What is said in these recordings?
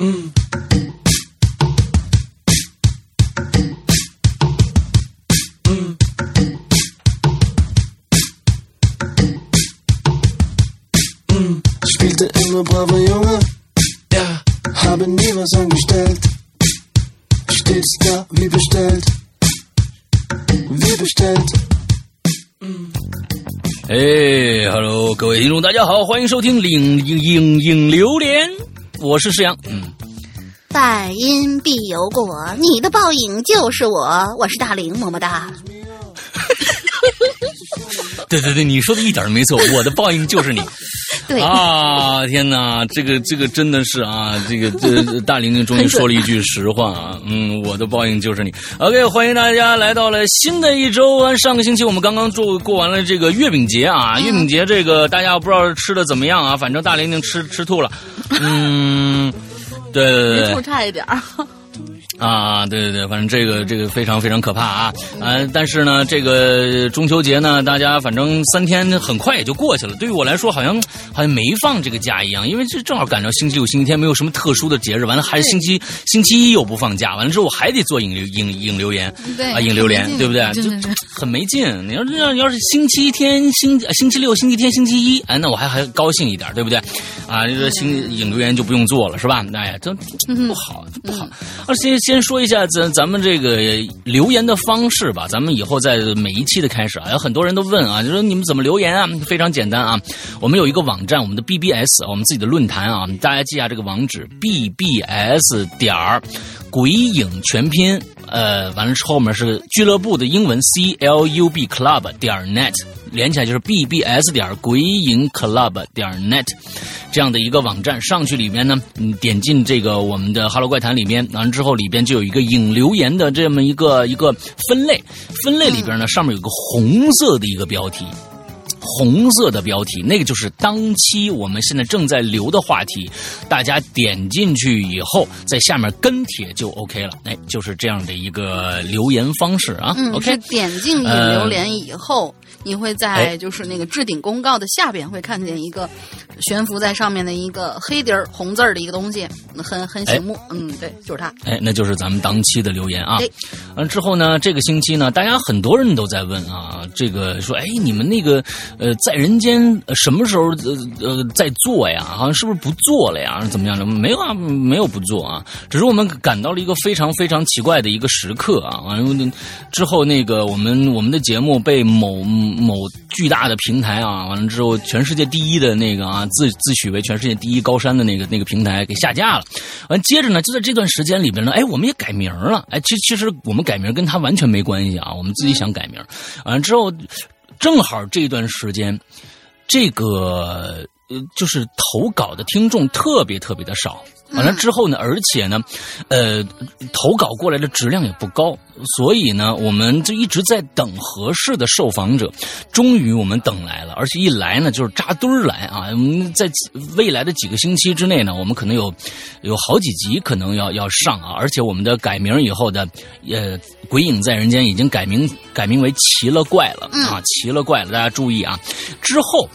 嗯。嗯。Mm. Spielte immer braver Junge. Ja. Habe nie was angestellt. Stets da wie bestellt. Wie bestellt. 哎，Hello，各位听众，大家好，欢迎收听《影影影影榴莲》， 我是石阳。嗯，百因必有果，你的报应就是我。我是大玲，么么哒。对对对，你说的一点都没错，我的报应就是你。对啊，天哪，这个这个真的是啊，这个这大玲玲终于说了一句实话啊，嗯，我的报应就是你。OK，欢迎大家来到了新的一周。上个星期我们刚刚做过完了这个月饼节啊，月饼节这个大家不知道吃的怎么样啊？反正大玲玲吃吃吐了，嗯，对对对，吐差一点儿。啊，对对对，反正这个这个非常非常可怕啊！呃，但是呢，这个中秋节呢，大家反正三天很快也就过去了。对于我来说，好像好像没放这个假一样，因为这正好赶上星期六、星期天，没有什么特殊的节日。完了，还是星期星期一又不放假，完了之后我还得做引流引引流言，对啊，引流言，对不对？就很没劲。你要要要是星期天、星星期六、星期天、星期一，哎，那我还还高兴一点，对不对？啊，这个星引流言就不用做了，是吧？哎呀，这不好不好，而且。先说一下咱咱们这个留言的方式吧。咱们以后在每一期的开始啊，有很多人都问啊，就说你们怎么留言啊？非常简单啊，我们有一个网站，我们的 BBS，我们自己的论坛啊，大家记下这个网址：BBS 点儿鬼影全拼，呃，完了之后面是俱乐部的英文 CLUB Club 点 net。连起来就是 bbs 点鬼影 club 点 net 这样的一个网站，上去里面呢，你点进这个我们的 Hello 怪谈里面，完了之后里边就有一个影留言的这么一个一个分类，分类里边呢上面有个红色的一个标题，红色的标题，那个就是当期我们现在正在留的话题，大家点进去以后，在下面跟帖就 OK 了，哎，就是这样的一个留言方式啊，OK，点进去留言以后。你会在就是那个置顶公告的下边会看见一个悬浮在上面的一个黑底儿红字儿的一个东西，很很醒目。嗯，对，就是它。哎，那就是咱们当期的留言啊。完之后呢，这个星期呢，大家很多人都在问啊，这个说，哎，你们那个呃，在人间什么时候呃呃在做呀？好像是不是不做了呀？怎么样的？没有啊，没有不做啊，只是我们感到了一个非常非常奇怪的一个时刻啊。完了之后，那个我们我们的节目被某。某巨大的平台啊，完了之后，全世界第一的那个啊，自自诩为全世界第一高山的那个那个平台给下架了。完接着呢，就在这段时间里边呢，哎，我们也改名了。哎，其其实我们改名跟他完全没关系啊，我们自己想改名。完了之后，正好这段时间，这个呃，就是投稿的听众特别特别的少。完了之后呢，而且呢，呃，投稿过来的质量也不高，所以呢，我们就一直在等合适的受访者。终于我们等来了，而且一来呢就是扎堆儿来啊！我们在未来的几个星期之内呢，我们可能有有好几集可能要要上啊！而且我们的改名以后的，呃，《鬼影在人间》已经改名改名为《奇了怪了》啊，《奇了怪了》，大家注意啊！之后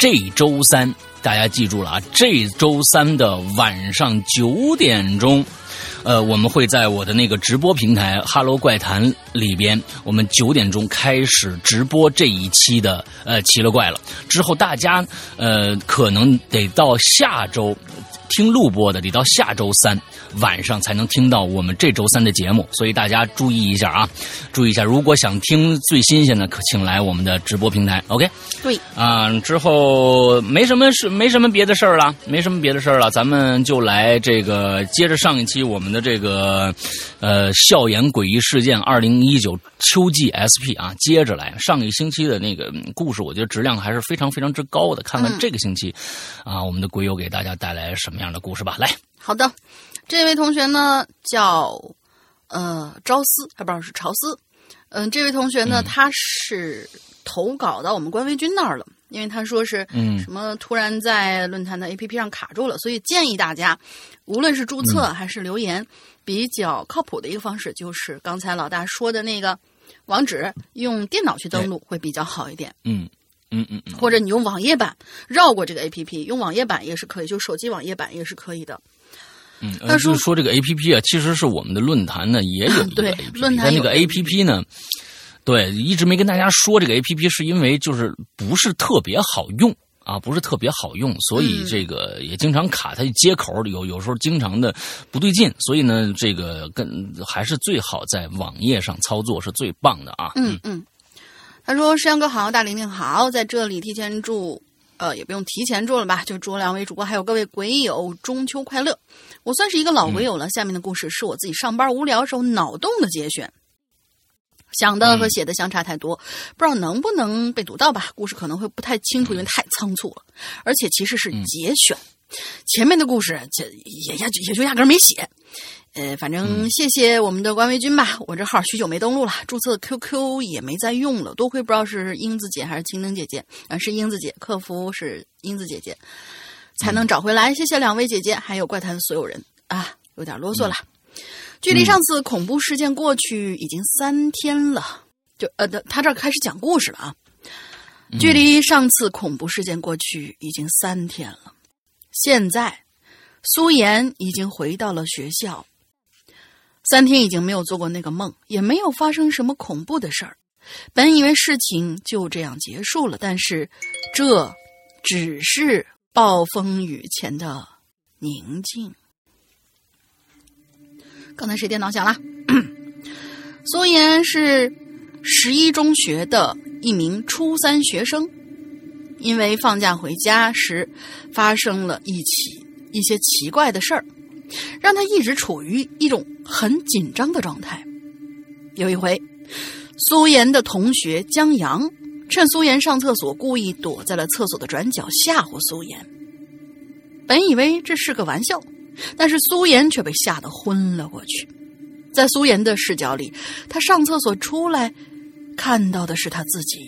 这周三。大家记住了啊！这周三的晚上九点钟，呃，我们会在我的那个直播平台“哈喽怪谈”里边，我们九点钟开始直播这一期的呃奇了怪了。之后大家呃可能得到下周。听录播的得到下周三晚上才能听到我们这周三的节目，所以大家注意一下啊，注意一下。如果想听最新鲜的，可请来我们的直播平台。OK，对啊，之后没什么事，没什么别的事儿了，没什么别的事儿了，咱们就来这个接着上一期我们的这个呃校园诡异事件二零一九秋季 SP 啊，接着来上一星期的那个故事，我觉得质量还是非常非常之高的。看看这个星期啊，我们的鬼友给大家带来什么。这样的故事吧，来，好的，这位同学呢叫呃朝思，还不知道是朝思，嗯，这位同学呢他是投稿到我们官微君那儿了，因为他说是嗯。什么突然在论坛的 APP 上卡住了，所以建议大家无论是注册还是留言，比较靠谱的一个方式就是刚才老大说的那个网址，用电脑去登录会比较好一点，嗯。嗯嗯嗯，或者你用网页版绕过这个 A P P，用网页版也是可以，就手机网页版也是可以的。嗯，他说说这个 A P P 啊，其实是我们的论坛呢也有 一个 A P P，但那个 A P P 呢，对，一直没跟大家说这个 A P P，是因为就是不是特别好用啊，不是特别好用，所以这个也经常卡它接口，有有时候经常的不对劲，所以呢，这个跟还是最好在网页上操作是最棒的啊。嗯。嗯，他说：“山阳哥好，大玲玲好，在这里提前祝。”呃，也不用提前祝了吧，就祝两位主播还有各位鬼友中秋快乐。我算是一个老鬼友了。下面的故事是我自己上班无聊时候脑洞的节选，想的和写的相差太多，不知道能不能被读到吧？故事可能会不太清楚，因为太仓促了，而且其实是节选，前面的故事这也压也就压根没写。呃，反正谢谢我们的官微君吧，我这号许久没登录了，注册 QQ 也没再用了，多亏不知道是英子姐还是青灯姐姐，啊，是英子姐，客服是英子姐姐，才能找回来。谢谢两位姐姐，还有怪谈所有人啊，有点啰嗦了。距离上次恐怖事件过去已经三天了，就呃，他这开始讲故事了啊。距离上次恐怖事件过去已经三天了，现在苏妍已经回到了学校。三天已经没有做过那个梦，也没有发生什么恐怖的事儿。本以为事情就这样结束了，但是这只是暴风雨前的宁静。刚才谁电脑响了？苏妍是十一中学的一名初三学生，因为放假回家时发生了一起一些奇怪的事儿。让他一直处于一种很紧张的状态。有一回，苏妍的同学江阳趁苏妍上厕所，故意躲在了厕所的转角吓唬苏妍。本以为这是个玩笑，但是苏妍却被吓得昏了过去。在苏妍的视角里，他上厕所出来，看到的是他自己，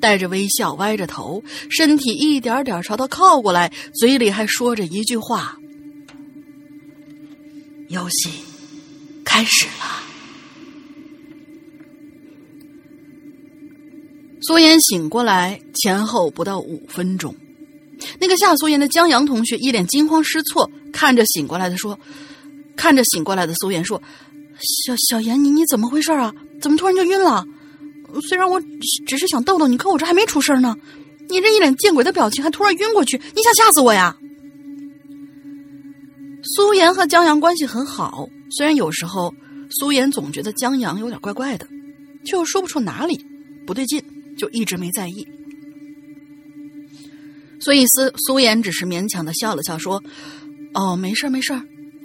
带着微笑，歪着头，身体一点点朝他靠过来，嘴里还说着一句话。游戏开始了。苏妍醒过来前后不到五分钟，那个吓苏妍的江阳同学一脸惊慌失措，看着醒过来的说：“看着醒过来的苏妍说，小小妍，你你怎么回事啊？怎么突然就晕了？虽然我只是想逗逗你，可我这还没出事呢。你这一脸见鬼的表情，还突然晕过去，你想吓死我呀？”苏妍和江阳关系很好，虽然有时候苏妍总觉得江阳有点怪怪的，却又说不出哪里不对劲，就一直没在意。所以苏苏妍只是勉强的笑了笑，说：“哦，没事没事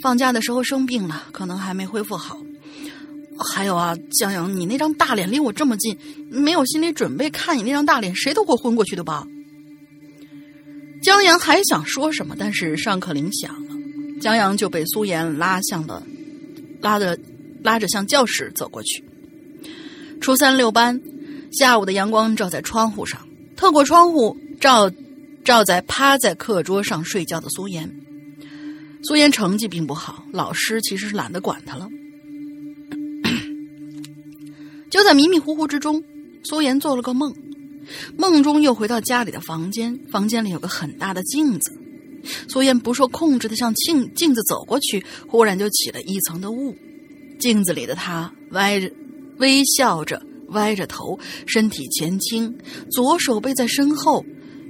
放假的时候生病了，可能还没恢复好。还有啊，江阳，你那张大脸离我这么近，没有心理准备看你那张大脸，谁都会昏过去的吧？”江阳还想说什么，但是上课铃响了。江阳就被苏妍拉向了，拉着拉着向教室走过去。初三六班，下午的阳光照在窗户上，透过窗户照照在趴在课桌上睡觉的苏妍。苏妍成绩并不好，老师其实是懒得管他了。就在迷迷糊糊之中，苏妍做了个梦，梦中又回到家里的房间，房间里有个很大的镜子。苏妍不受控制的向镜镜子走过去，忽然就起了一层的雾。镜子里的她歪着，微笑着，歪着头，身体前倾，左手背在身后，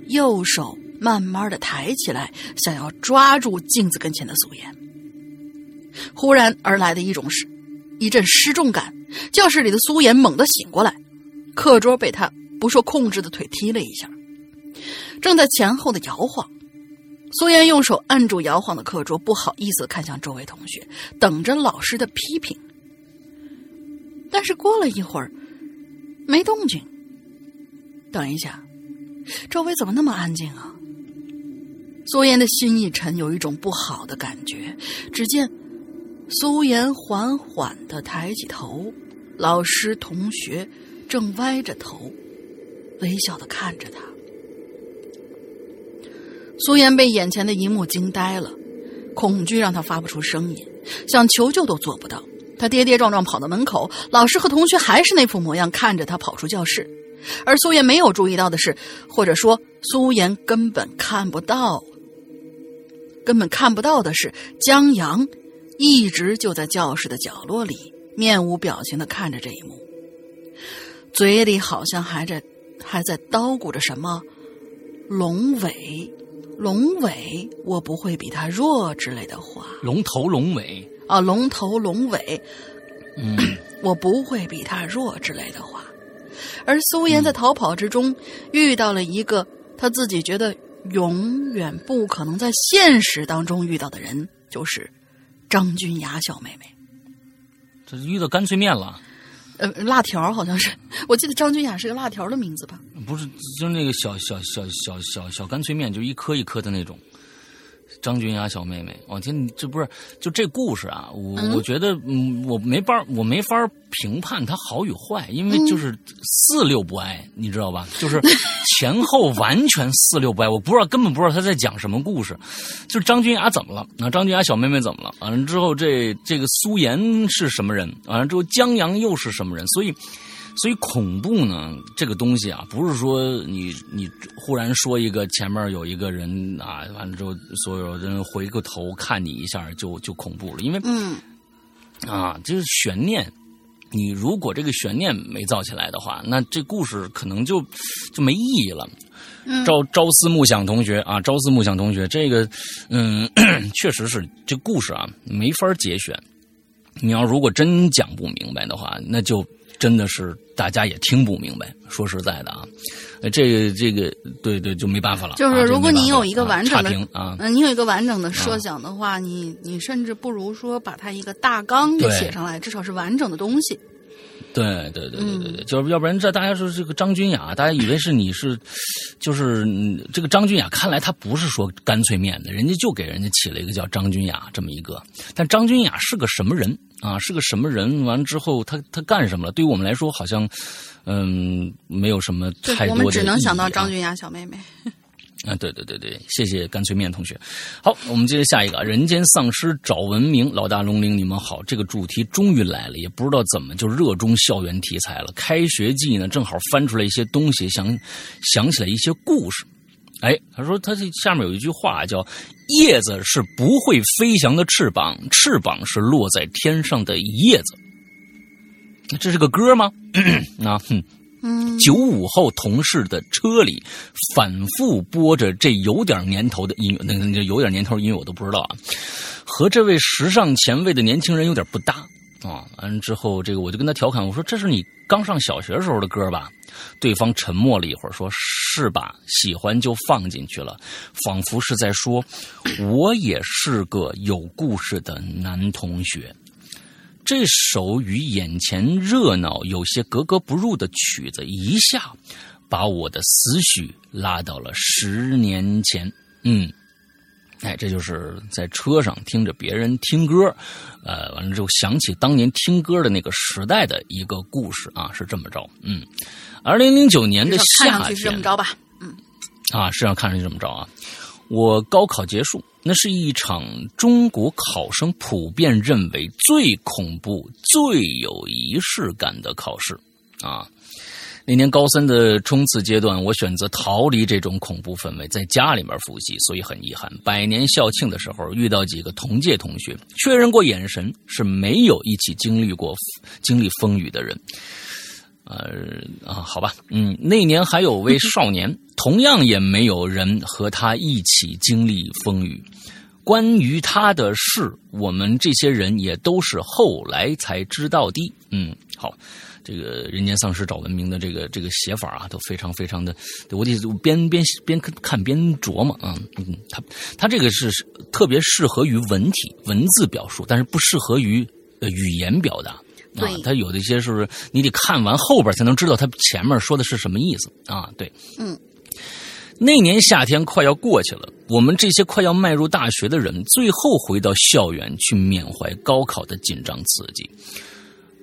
右手慢慢的抬起来，想要抓住镜子跟前的苏妍。忽然而来的一种是，一阵失重感，教室里的苏妍猛地醒过来，课桌被她不受控制的腿踢了一下，正在前后的摇晃。苏妍用手按住摇晃的课桌，不好意思看向周围同学，等着老师的批评。但是过了一会儿，没动静。等一下，周围怎么那么安静啊？苏妍的心一沉，有一种不好的感觉。只见苏妍缓缓的抬起头，老师、同学正歪着头，微笑的看着他。苏妍被眼前的一幕惊呆了，恐惧让她发不出声音，想求救都做不到。她跌跌撞撞跑到门口，老师和同学还是那副模样，看着她跑出教室。而苏妍没有注意到的是，或者说苏妍根本看不到，根本看不到的是，江阳一直就在教室的角落里，面无表情的看着这一幕，嘴里好像还在还在叨咕着什么“龙尾，龙尾，我不会比他弱”之类的话。龙头龙尾啊，龙头龙尾，嗯，我不会比他弱之类的话。而苏妍在逃跑之中遇到了一个他自己觉得永远不可能在现实当中遇到的人，就是张君雅小妹妹。这遇到干脆面了，呃，辣条好像是，我记得张君雅是个辣条的名字吧？不是，就是那个小小小小小小干脆面，就一颗一颗的那种。张君雅小妹妹，我天，这不是就这故事啊？我我觉得，嗯，我没法，我没法评判它好与坏，因为就是四六不挨，你知道吧？就是 前后完全四六不挨，我不知道，根本不知道他在讲什么故事。就是张君雅怎么了？那张君雅小妹妹怎么了？完了之后，这这个苏妍是什么人？完了之后，江阳又是什么人？所以。所以恐怖呢，这个东西啊，不是说你你忽然说一个前面有一个人啊，完了之后所有人回过头看你一下就就恐怖了，因为嗯啊，就是悬念。你如果这个悬念没造起来的话，那这故事可能就就没意义了。朝朝思暮想同学啊，朝思暮想同学，这个嗯，确实是这故事啊没法节选。你要如果真讲不明白的话，那就。真的是大家也听不明白，说实在的啊，这个这个对对就没办法了。就是如果你有一个完整的啊，嗯，你有一个完整的设想的话，你你甚至不如说把它一个大纲给写上来，至少是完整的东西。对对对对对对，就是要不然这大家说这个张君雅，大家以为是你是，就是这个张君雅，看来他不是说干脆面的，人家就给人家起了一个叫张君雅这么一个，但张君雅是个什么人啊？是个什么人？完了之后他他干什么了？对于我们来说，好像嗯没有什么太多的。我们只能想到张君雅小妹妹。啊，对对对对，谢谢干脆面同学。好，我们接着下一个，人间丧尸找文明，老大龙鳞，你们好。这个主题终于来了，也不知道怎么就热衷校园题材了。开学季呢，正好翻出来一些东西，想想起来一些故事。哎，他说他这下面有一句话叫“叶子是不会飞翔的翅膀，翅膀是落在天上的叶子”。这是个歌吗？啊，哼。九五后同事的车里反复播着这有点年头的音乐，那那有点年头音乐我都不知道啊，和这位时尚前卫的年轻人有点不搭啊。完之后，这个我就跟他调侃，我说：“这是你刚上小学时候的歌吧？”对方沉默了一会儿，说是吧？喜欢就放进去了，仿佛是在说：“我也是个有故事的男同学。”这首与眼前热闹有些格格不入的曲子，一下把我的思绪拉到了十年前。嗯，哎，这就是在车上听着别人听歌，呃，完了之后想起当年听歌的那个时代的一个故事啊，是这么着。嗯，二零零九年的夏天，是这么着吧？嗯，啊，是上看上去这么着啊。我高考结束，那是一场中国考生普遍认为最恐怖、最有仪式感的考试，啊，那年高三的冲刺阶段，我选择逃离这种恐怖氛围，在家里面复习，所以很遗憾。百年校庆的时候，遇到几个同届同学，确认过眼神，是没有一起经历过经历风雨的人。呃啊，好吧，嗯，那年还有位少年，同样也没有人和他一起经历风雨。关于他的事，我们这些人也都是后来才知道的。嗯，好，这个人间丧尸找文明的这个这个写法啊，都非常非常的，我得边边边看边琢磨啊。嗯，他他这个是特别适合于文体文字表述，但是不适合于呃语言表达。啊，他有的一些是不是你得看完后边才能知道他前面说的是什么意思啊？对，嗯，那年夏天快要过去了，我们这些快要迈入大学的人，最后回到校园去缅怀高考的紧张刺激。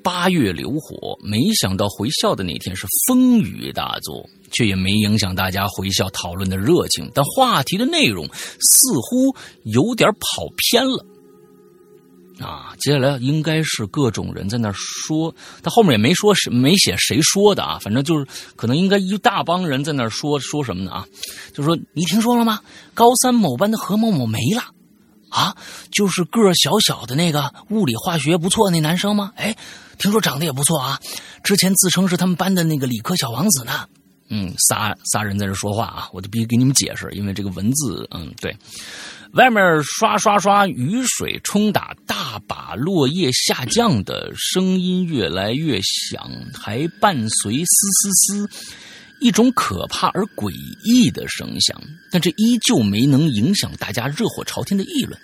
八月流火，没想到回校的那天是风雨大作，却也没影响大家回校讨论的热情，但话题的内容似乎有点跑偏了。啊，接下来应该是各种人在那说，他后面也没说是没写谁说的啊，反正就是可能应该一大帮人在那说说什么呢啊，就说你听说了吗？高三某班的何某某没了啊，就是个小小的那个，物理化学不错那男生吗？哎，听说长得也不错啊，之前自称是他们班的那个理科小王子呢。嗯，仨仨人在这说话啊，我就必须给你们解释，因为这个文字，嗯，对。外面刷刷刷雨水冲打，大把落叶下降的声音越来越响，还伴随嘶嘶嘶一种可怕而诡异的声响，但这依旧没能影响大家热火朝天的议论。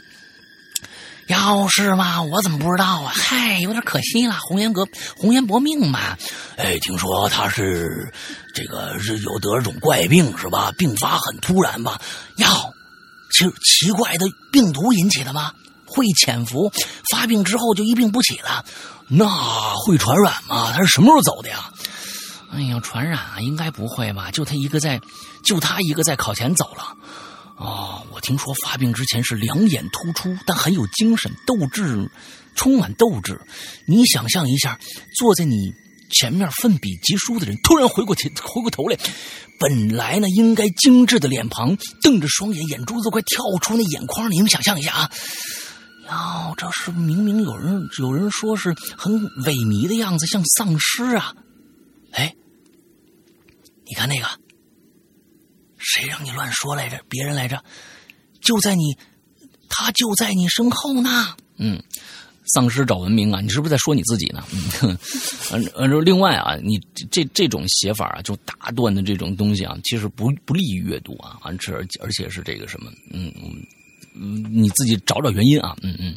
要是嘛，我怎么不知道啊？嗨，有点可惜了，红颜革红颜薄命嘛。哎，听说他是这个是有得了种怪病是吧？病发很突然吧？要。奇奇怪的病毒引起的吗？会潜伏，发病之后就一病不起了。那会传染吗？他是什么时候走的呀？哎呀，传染啊，应该不会吧？就他一个在，就他一个在考前走了。哦，我听说发病之前是两眼突出，但很有精神，斗志充满斗志。你想象一下，坐在你。前面奋笔疾书的人突然回过头，回过头来，本来呢应该精致的脸庞，瞪着双眼，眼珠子快跳出那眼眶你们想象一下啊！哟，这是明明有人有人说是很萎靡的样子，像丧尸啊！哎，你看那个，谁让你乱说来着？别人来着，就在你，他就在你身后呢。嗯。丧尸找文明啊！你是不是在说你自己呢？嗯，嗯，呃，另外啊，你这这种写法啊，就大段的这种东西啊，其实不不利于阅读啊，而且而且是这个什么，嗯嗯，你自己找找原因啊，嗯嗯，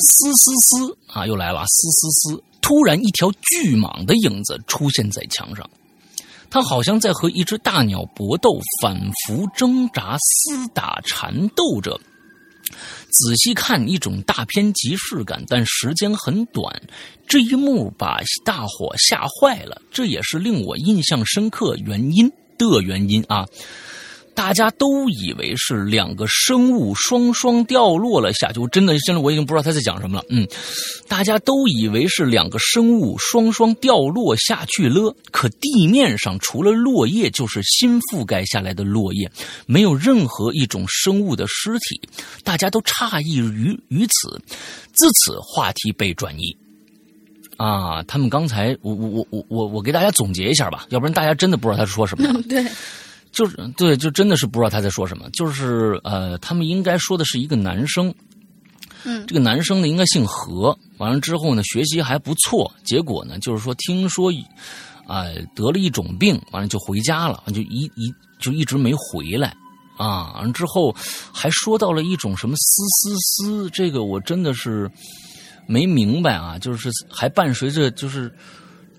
嘶嘶嘶啊，又来了，嘶嘶嘶！突然，一条巨蟒的影子出现在墙上，它好像在和一只大鸟搏斗，反复挣扎、厮打、缠斗着。仔细看，一种大片即视感，但时间很短。这一幕把大伙吓坏了，这也是令我印象深刻原因的原因啊。大家都以为是两个生物双双掉落了下去，真的，现在我已经不知道他在讲什么了。嗯，大家都以为是两个生物双双掉落下去了，可地面上除了落叶就是新覆盖下来的落叶，没有任何一种生物的尸体。大家都诧异于于此，自此话题被转移。啊，他们刚才，我我我我我给大家总结一下吧，要不然大家真的不知道他说什么。对。就是对，就真的是不知道他在说什么。就是呃，他们应该说的是一个男生，嗯，这个男生呢应该姓何。完了之后呢，学习还不错。结果呢，就是说听说，啊，得了一种病，完了就回家了，就一一就一直没回来啊。完了之后还说到了一种什么嘶嘶嘶，这个我真的是没明白啊。就是还伴随着就是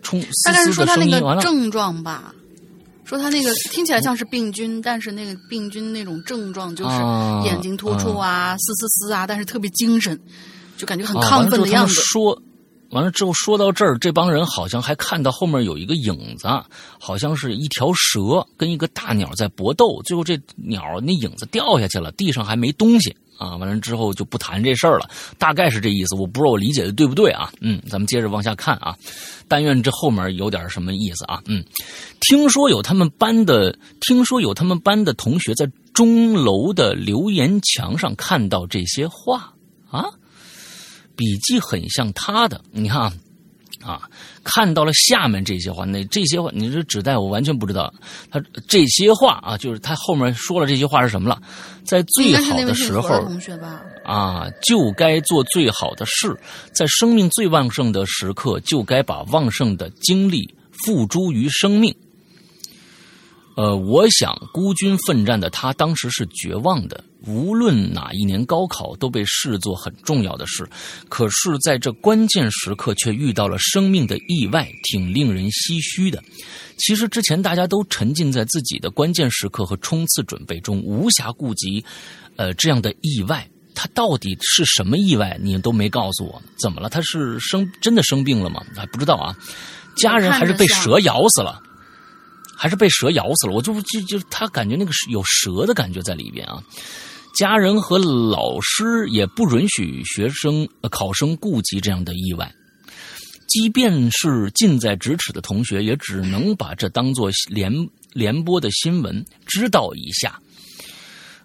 冲嘶嘶的声音，完了症状吧。说他那个听起来像是病菌，但是那个病菌那种症状就是眼睛突出啊、嘶嘶嘶啊，但是特别精神，就感觉很亢奋的样子。说完了之后，说到这儿，这帮人好像还看到后面有一个影子，好像是一条蛇跟一个大鸟在搏斗，最后这鸟那影子掉下去了，地上还没东西。啊，完了之后就不谈这事儿了，大概是这意思，我不知道我理解的对不对啊？嗯，咱们接着往下看啊，但愿这后面有点什么意思啊？嗯，听说有他们班的，听说有他们班的同学在钟楼的留言墙上看到这些话啊，笔记很像他的，你看。啊，看到了下面这些话，那这些话，你这指代我完全不知道。他这些话啊，就是他后面说了这些话是什么了？在最好的时候，啊，就该做最好的事，在生命最旺盛的时刻，就该把旺盛的精力付诸于生命。呃，我想孤军奋战的他当时是绝望的。无论哪一年高考都被视作很重要的事，可是在这关键时刻却遇到了生命的意外，挺令人唏嘘的。其实之前大家都沉浸在自己的关键时刻和冲刺准备中，无暇顾及，呃，这样的意外，他到底是什么意外？你都没告诉我，怎么了？他是生真的生病了吗？还不知道啊。家人还是被蛇咬死了。还是被蛇咬死了，我就就就他感觉那个有蛇的感觉在里边啊。家人和老师也不允许学生考生顾及这样的意外，即便是近在咫尺的同学，也只能把这当做联联播的新闻知道一下。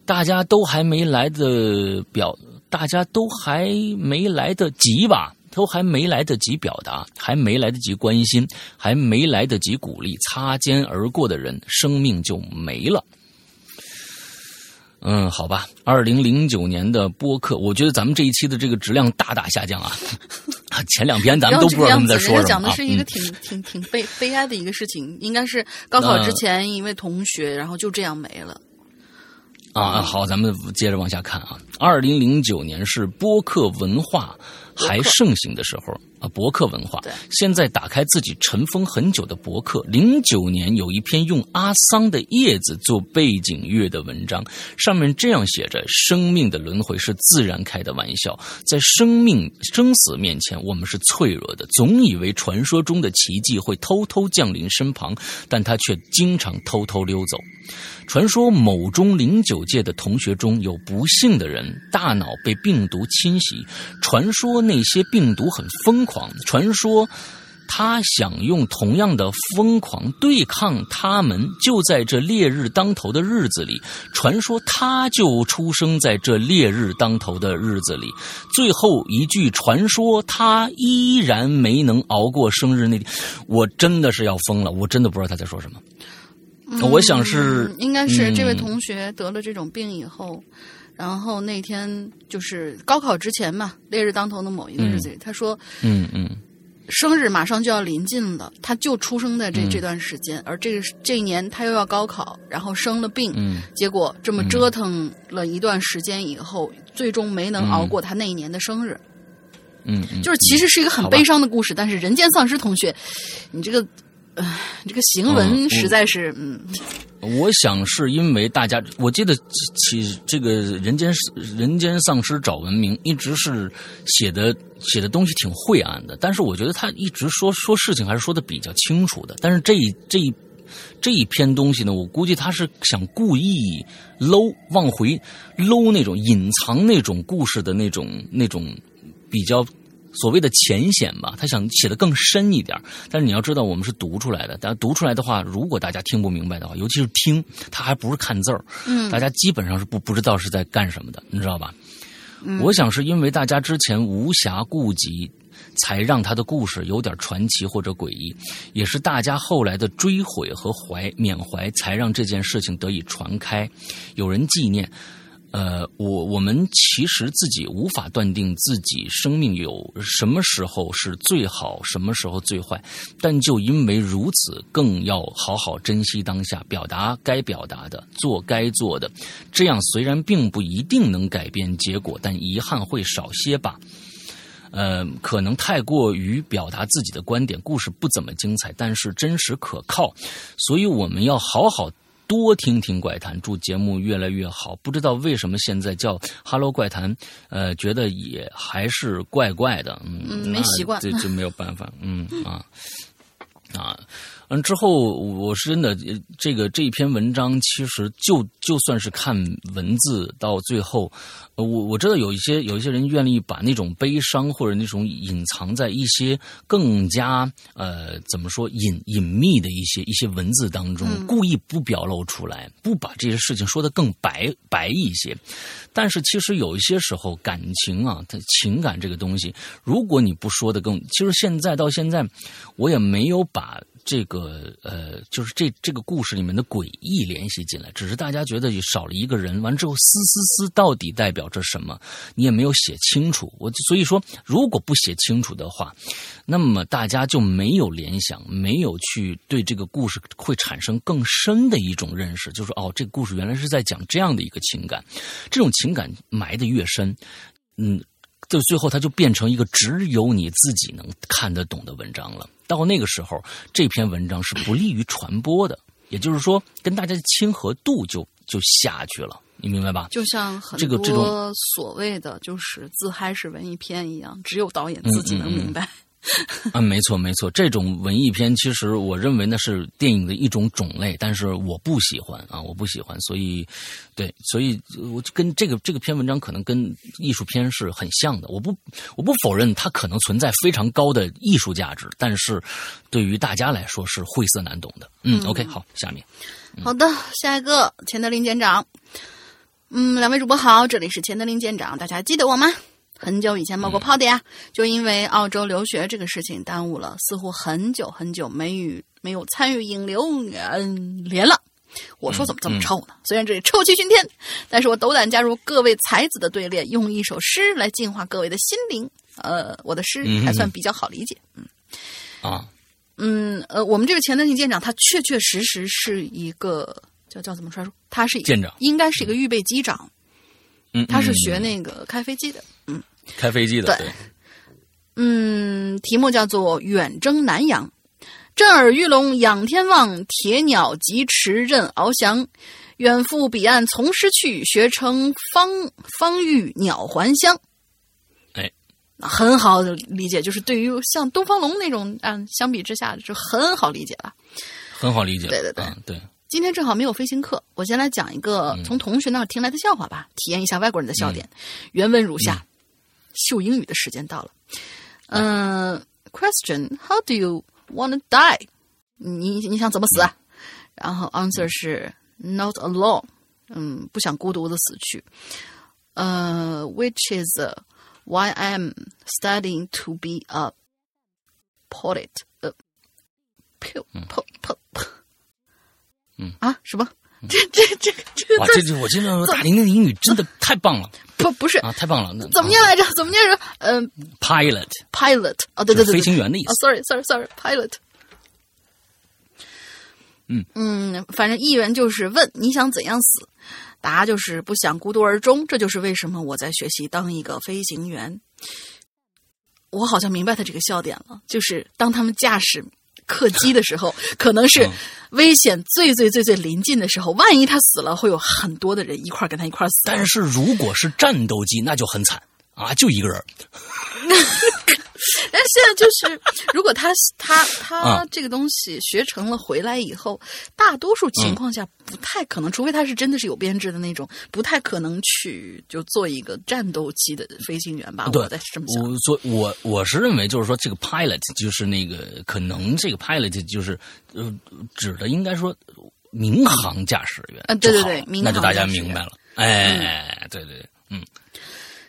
大家都还没来的表，大家都还没来得及吧，都还没来得及表达，还没来得及关心，还没来得及鼓励，擦肩而过的人，生命就没了。嗯，好吧，二零零九年的播客，我觉得咱们这一期的这个质量大大下降啊。前两篇咱们都不知道他们在说什么。讲的是一个挺挺挺悲悲哀的一个事情，应该是高考之前一位同学，然后就这样没了。啊，好，咱们接着往下看啊。二零零九年是播客文化还盛行的时候啊，博客文化。现在打开自己尘封很久的博客，零九年有一篇用阿桑的叶子做背景乐的文章，上面这样写着：“生命的轮回是自然开的玩笑，在生命生死面前，我们是脆弱的。总以为传说中的奇迹会偷偷降临身旁，但它却经常偷偷溜走。”传说某中零九届的同学中有不幸的人，大脑被病毒侵袭。传说那些病毒很疯狂。传说他想用同样的疯狂对抗他们。就在这烈日当头的日子里，传说他就出生在这烈日当头的日子里。最后一句传说他依然没能熬过生日那天。我真的是要疯了，我真的不知道他在说什么。我想是，应该是这位同学得了这种病以后，然后那天就是高考之前嘛，烈日当头的某一个日子里，他说，嗯嗯，生日马上就要临近了，他就出生在这这段时间，而这个这一年他又要高考，然后生了病，结果这么折腾了一段时间以后，最终没能熬过他那一年的生日，嗯，就是其实是一个很悲伤的故事，但是人间丧尸同学，你这个。这个行文实在是，嗯，我想是因为大家，我记得起这个人间人间丧尸找文明一直是写的写的东西挺晦暗的，但是我觉得他一直说说事情还是说的比较清楚的。但是这一这一这一篇东西呢，我估计他是想故意搂往回搂那种隐藏那种故事的那种那种比较。所谓的浅显吧，他想写的更深一点但是你要知道，我们是读出来的。但读出来的话，如果大家听不明白的话，尤其是听，他还不是看字儿，嗯，大家基本上是不不知道是在干什么的，你知道吧？我想是因为大家之前无暇顾及，才让他的故事有点传奇或者诡异，也是大家后来的追悔和怀缅怀，才让这件事情得以传开，有人纪念。呃，我我们其实自己无法断定自己生命有什么时候是最好，什么时候最坏，但就因为如此，更要好好珍惜当下，表达该表达的，做该做的。这样虽然并不一定能改变结果，但遗憾会少些吧。呃，可能太过于表达自己的观点，故事不怎么精彩，但是真实可靠，所以我们要好好。多听听怪谈，祝节目越来越好。不知道为什么现在叫 “Hello 怪谈”，呃，觉得也还是怪怪的，嗯，没习惯，这就没有办法，嗯啊啊。嗯，之后我是真的，这个这一篇文章其实就就算是看文字到最后，我我知道有一些有一些人愿意把那种悲伤或者那种隐藏在一些更加呃怎么说隐隐秘的一些一些文字当中，故意不表露出来，不把这些事情说的更白白一些。但是其实有一些时候感情啊，它情感这个东西，如果你不说的更，其实现在到现在，我也没有把。这个呃，就是这这个故事里面的诡异联系进来，只是大家觉得少了一个人，完之后嘶嘶嘶到底代表着什么？你也没有写清楚。我所以说，如果不写清楚的话，那么大家就没有联想，没有去对这个故事会产生更深的一种认识，就是哦，这个故事原来是在讲这样的一个情感，这种情感埋的越深，嗯。就最后，它就变成一个只有你自己能看得懂的文章了。到那个时候，这篇文章是不利于传播的，也就是说，跟大家的亲和度就就下去了。你明白吧？就像很多所谓的就是自嗨式文艺片一样，只有导演自己能明白。啊，没错没错，这种文艺片其实我认为那是电影的一种种类，但是我不喜欢啊，我不喜欢，所以，对，所以我就跟这个这个篇文章可能跟艺术片是很像的，我不我不否认它可能存在非常高的艺术价值，但是对于大家来说是晦涩难懂的。嗯，OK，好，下面，好的，下一个钱德林舰长。嗯，两位主播好，这里是钱德林舰长，大家记得我吗？很久以前冒过泡的呀，就因为澳洲留学这个事情耽误了，似乎很久很久没与没有参与引流嗯连了。我说怎么这么臭呢？虽然这里臭气熏天，但是我斗胆加入各位才子的队列，用一首诗来净化各位的心灵。呃，我的诗还算比较好理解，嗯啊，嗯呃，我们这个钱德林舰长他确确实实是一个叫叫怎么说？他是一个舰长应该是一个预备机长，嗯，他是嗯学那个开飞机的，嗯。开飞机的，对嗯，题目叫做“远征南阳”。震耳欲聋仰天望，铁鸟疾驰任翱翔。远赴彼岸从师去，学成方方欲鸟还乡。哎，很好的理解，就是对于像东方龙那种，嗯，相比之下就很好理解了。很好理解。对对对啊对，今天正好没有飞行课，我先来讲一个从同学那儿听来的笑话吧，体验一下外国人的笑点。原文如下：秀英语的时间到了。嗯、q u e s t i o n How do you want to die？你你想怎么死啊？然后 answer 是 Not alone，嗯，不想孤独的死去。呃、w h i c h is、why I'm studying to be a poet。呃，po po po po。嗯啊，什么？这这这个这个哇，字这这我真的大林的英语真的太棒了不不是啊，太棒了。那怎么念来着？怎么念着？嗯、？Pilot，p i l o t 哦，对对对，对飞行员的意思哦，sorry sorry sorry，pilot。嗯嗯，反正议员就是问你想怎样死，答就是不想孤独而终。这就是为什么我在学习当一个飞行员。我好像明白他这个笑点了，就是当他们驾驶客机的时候，可能是嗯危险最最最最临近的时候，万一他死了，会有很多的人一块儿跟他一块儿死。但是如果是战斗机，那就很惨啊，就一个人。但现在就是，如果他他 他啊这个东西学成了回来以后，大多数情况下不太可能，除非他是真的是有编制的那种，不太可能去就做一个战斗机的飞行员吧。对我在这么想。我所我我是认为，就是说这个 pilot 就是那个可能这个 pilot 就是呃指的应该说民航驾驶员啊对对对那就大家明白了。哎，对对对，嗯，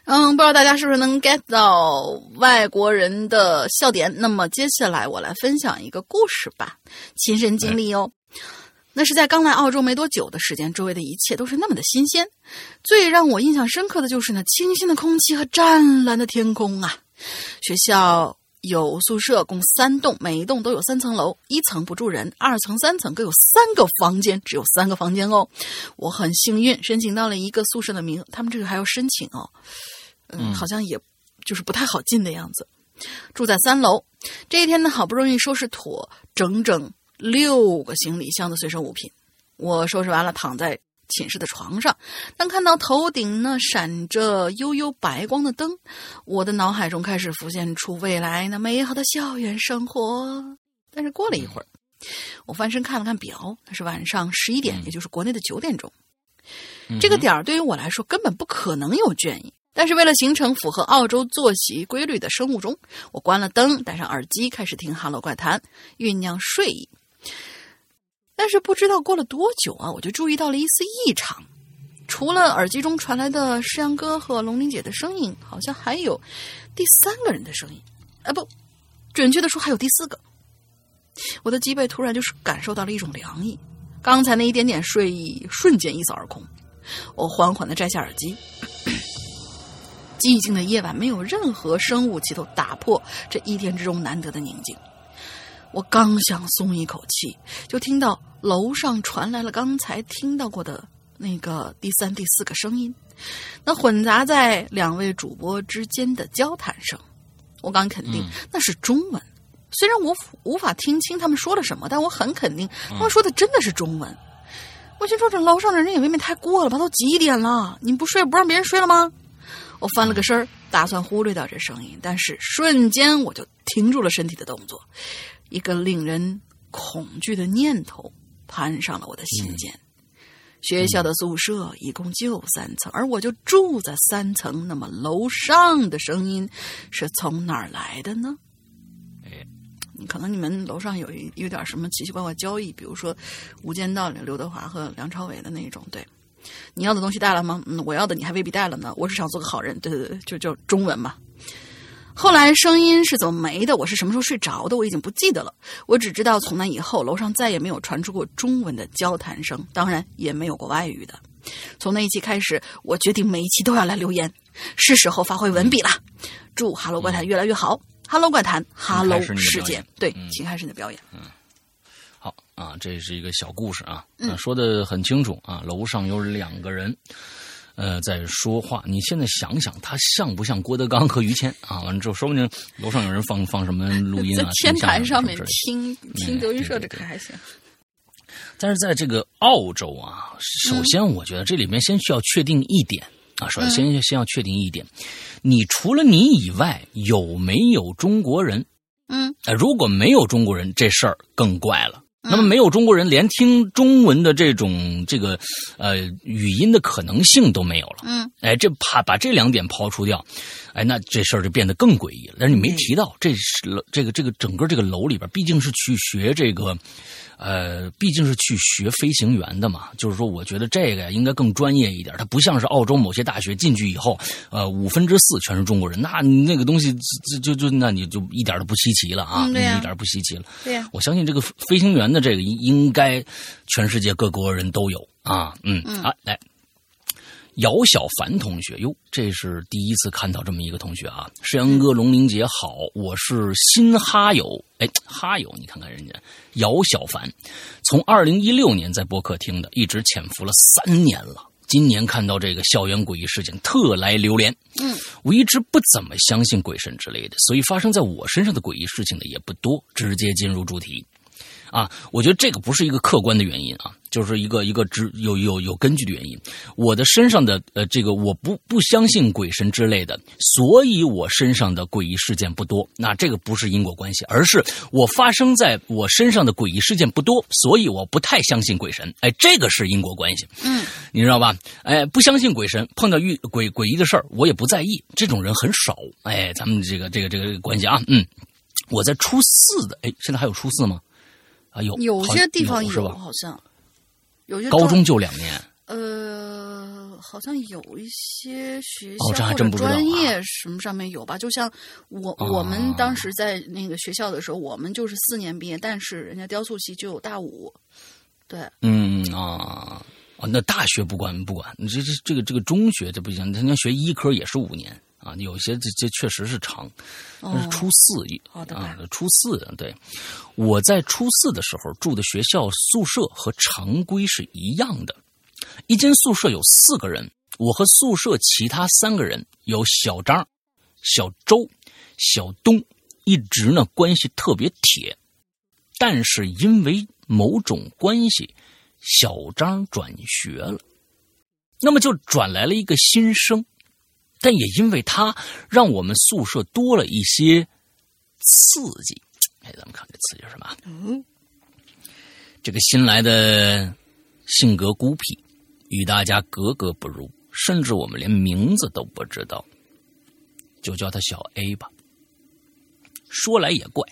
嗯，不知道大家是不是能 get 到外国人的笑点？那么接下来我来分享一个故事吧，亲身经历哦。那是在刚来澳洲没多久的时间，周围的一切都是那么的新鲜。最让我印象深刻的就是那清新的空气和湛蓝的天空啊！学校有宿舍，共三栋，每一栋都有三层楼，一层不住人，二层、三层各有三个房间，只有三个房间哦。我很幸运，申请到了一个宿舍的名额，他们这个还要申请哦。嗯，好像也就是不太好进的样子。住在三楼，这一天呢，好不容易收拾妥整整六个行李箱的随身物品。我收拾完了，躺在寝室的床上，当看到头顶那闪着悠悠白光的灯，我的脑海中开始浮现出未来那美好的校园生活。但是过了一会儿，我翻身看了看表，那是晚上十一点，也就是国内的九点钟。这个点儿对于我来说根本不可能有倦意。但是为了形成符合澳洲作息规律的生物钟，我关了灯，戴上耳机，开始听《哈喽怪谈》，酝酿睡意。但是不知道过了多久啊，我就注意到了一丝异常。除了耳机中传来的诗阳哥和龙玲姐的声音，好像还有第三个人的声音。啊，不，准确的说还有第四个。我的脊背突然就是感受到了一种凉意，刚才那一点点睡意瞬间一扫而空。我缓缓的摘下耳机，寂静的夜晚没有任何生物企图打破这一天之中难得的宁静。我刚想松一口气，就听到楼上传来了刚才听到过的那个第三、第四个声音，那混杂在两位主播之间的交谈声。我敢肯定那是中文，虽然我无法听清他们说了什么，但我很肯定他们说的真的是中文。我心说这楼上的人也未免太过了吧？都几点了？你不睡不让别人睡了吗？我翻了个身儿，打算忽略掉这声音，但是瞬间我就停住了身体的动作。一个令人恐惧的念头攀上了我的心间。学校的宿舍一共就三层，而我就住在三层。那么楼上的声音是从哪儿来的呢？哎，可能你们楼上有一有点什么奇奇怪怪交易，比如说《无间道》里刘德华和梁朝伟的那种。对，你要的东西带了吗？嗯，我要的你还未必带了呢。我是想做个好人，对对对，就就中文嘛。后来声音是怎么没的？我是什么时候睡着的？我已经不记得了。我只知道从那以后，楼上再也没有传出过中文的交谈声，当然也没有过外语的。从那一期开始，我决定每一期都要来留言，是时候发挥文笔了。祝《哈喽怪谈》越来越好，《哈喽怪谈》哈喽世界，对，请开始你的表演。嗯，好啊，这是一个小故事啊，说的很清楚啊。楼上有两个人。呃，在说话。你现在想想，他像不像郭德纲和于谦 啊？完了之后，说不定楼上有人放放什么录音啊？在天台上面听听德云社，这可还行。但是在这个澳洲啊，首先我觉得这里面先需要确定一点啊，首先先要确定一点，你除了你以外有没有中国人？嗯，如果没有中国人，这事儿更怪了。那么没有中国人，连听中文的这种这个呃语音的可能性都没有了。嗯，哎，这怕把这两点抛除掉，哎，那这事儿就变得更诡异了。但是你没提到，这是这个这个整个这个楼里边，毕竟是去学这个。呃，毕竟是去学飞行员的嘛，就是说，我觉得这个呀应该更专业一点。它不像是澳洲某些大学进去以后，呃，五分之四全是中国人，那那个东西就就就那你就一点都不稀奇了啊，一点不稀奇了。对呀，我相信这个飞行员的这个应该全世界各国人都有啊，嗯啊，来。姚小凡同学，哟，这是第一次看到这么一个同学啊！世阳哥、龙玲姐好，我是新哈友，哎，哈友，你看看人家姚小凡，从二零一六年在播客听的，一直潜伏了三年了。今年看到这个校园诡异事件，特来留连。嗯，我一直不怎么相信鬼神之类的，所以发生在我身上的诡异事情呢也不多。直接进入主题。啊，我觉得这个不是一个客观的原因啊，就是一个一个只有有有根据的原因。我的身上的呃，这个我不不相信鬼神之类的，所以我身上的诡异事件不多。那这个不是因果关系，而是我发生在我身上的诡异事件不多，所以我不太相信鬼神。哎，这个是因果关系。嗯，你知道吧？哎，不相信鬼神，碰到遇鬼诡异的事儿，我也不在意。这种人很少。哎，咱们这个这个这个关系啊，嗯，我在初四的，哎，现在还有初四吗？啊，有有些地方有，好像有些高中就两年。呃，好像有一些学校或者专业什么上面有吧。就像我我们当时在那个学校的时候，我们就是四年毕业，但是人家雕塑系就有大五。对，嗯啊啊，那大学不管不管，你这这这个这个中学这不行，人家学医科也是五年。啊，有些这这确实是长，那是初四一啊，初四对，我在初四的时候住的学校宿舍和常规是一样的，一间宿舍有四个人，我和宿舍其他三个人有小张、小周、小东，一直呢关系特别铁，但是因为某种关系，小张转学了，那么就转来了一个新生。但也因为他，让我们宿舍多了一些刺激。哎，咱们看这刺激是什么？嗯，这个新来的性格孤僻，与大家格格不入，甚至我们连名字都不知道，就叫他小 A 吧。说来也怪，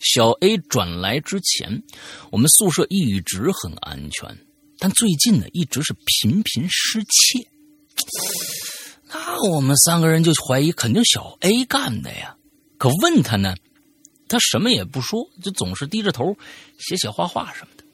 小 A 转来之前，我们宿舍一直很安全，但最近呢，一直是频频失窃。那我们三个人就怀疑，肯定小 A 干的呀。可问他呢，他什么也不说，就总是低着头写写画画什么的。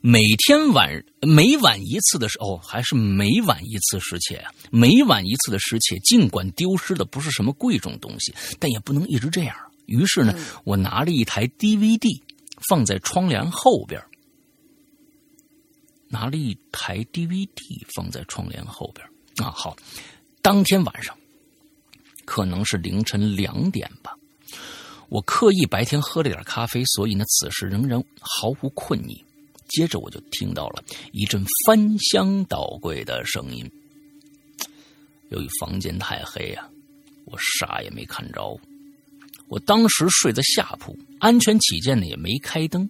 每天晚每晚一次的时候，还是每晚一次失窃啊！每晚一次的失窃，尽管丢失的不是什么贵重东西，但也不能一直这样。于是呢，我拿了一台 DVD 放在窗帘后边，拿了一台 DVD 放在窗帘后边。啊，好，当天晚上可能是凌晨两点吧。我刻意白天喝了点咖啡，所以呢，此时仍然毫无困意。接着我就听到了一阵翻箱倒柜的声音。由于房间太黑呀，我啥也没看着。我当时睡在下铺，安全起见呢，也没开灯。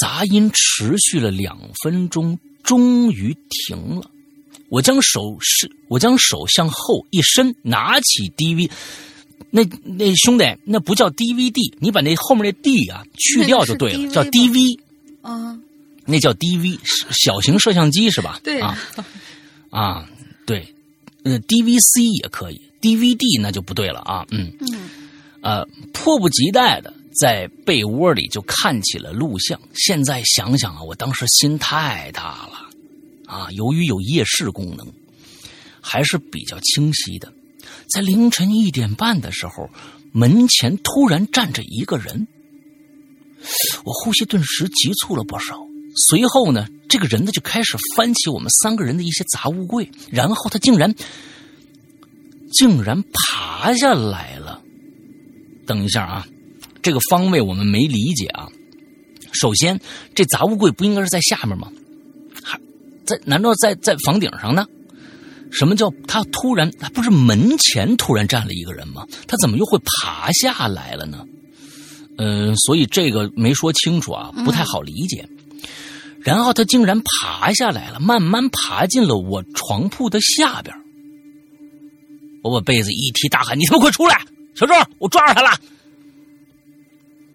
杂音持续了两分钟，终于停了。我将手是，我将手向后一伸，拿起 DV，那那兄弟，那不叫 DVD，你把那后面那 D 啊去掉就 对了，叫 DV。啊，那叫 DV 小型摄像机是吧？对啊。啊，对，呃，DVC 也可以，DVD 那就不对了啊，嗯。嗯。呃，迫不及待的在被窝里就看起了录像。现在想想啊，我当时心太大了啊！由于有夜视功能，还是比较清晰的。在凌晨一点半的时候，门前突然站着一个人，我呼吸顿时急促了不少。随后呢，这个人呢就开始翻起我们三个人的一些杂物柜，然后他竟然竟然爬下来了。等一下啊，这个方位我们没理解啊。首先，这杂物柜不应该是在下面吗？还在？难道在在房顶上呢？什么叫他突然？他不是门前突然站了一个人吗？他怎么又会爬下来了呢？嗯、所以这个没说清楚啊，不太好理解。然后他竟然爬下来了，慢慢爬进了我床铺的下边。我把被子一踢，大喊：“你他妈快出来！小周，我抓着他了！”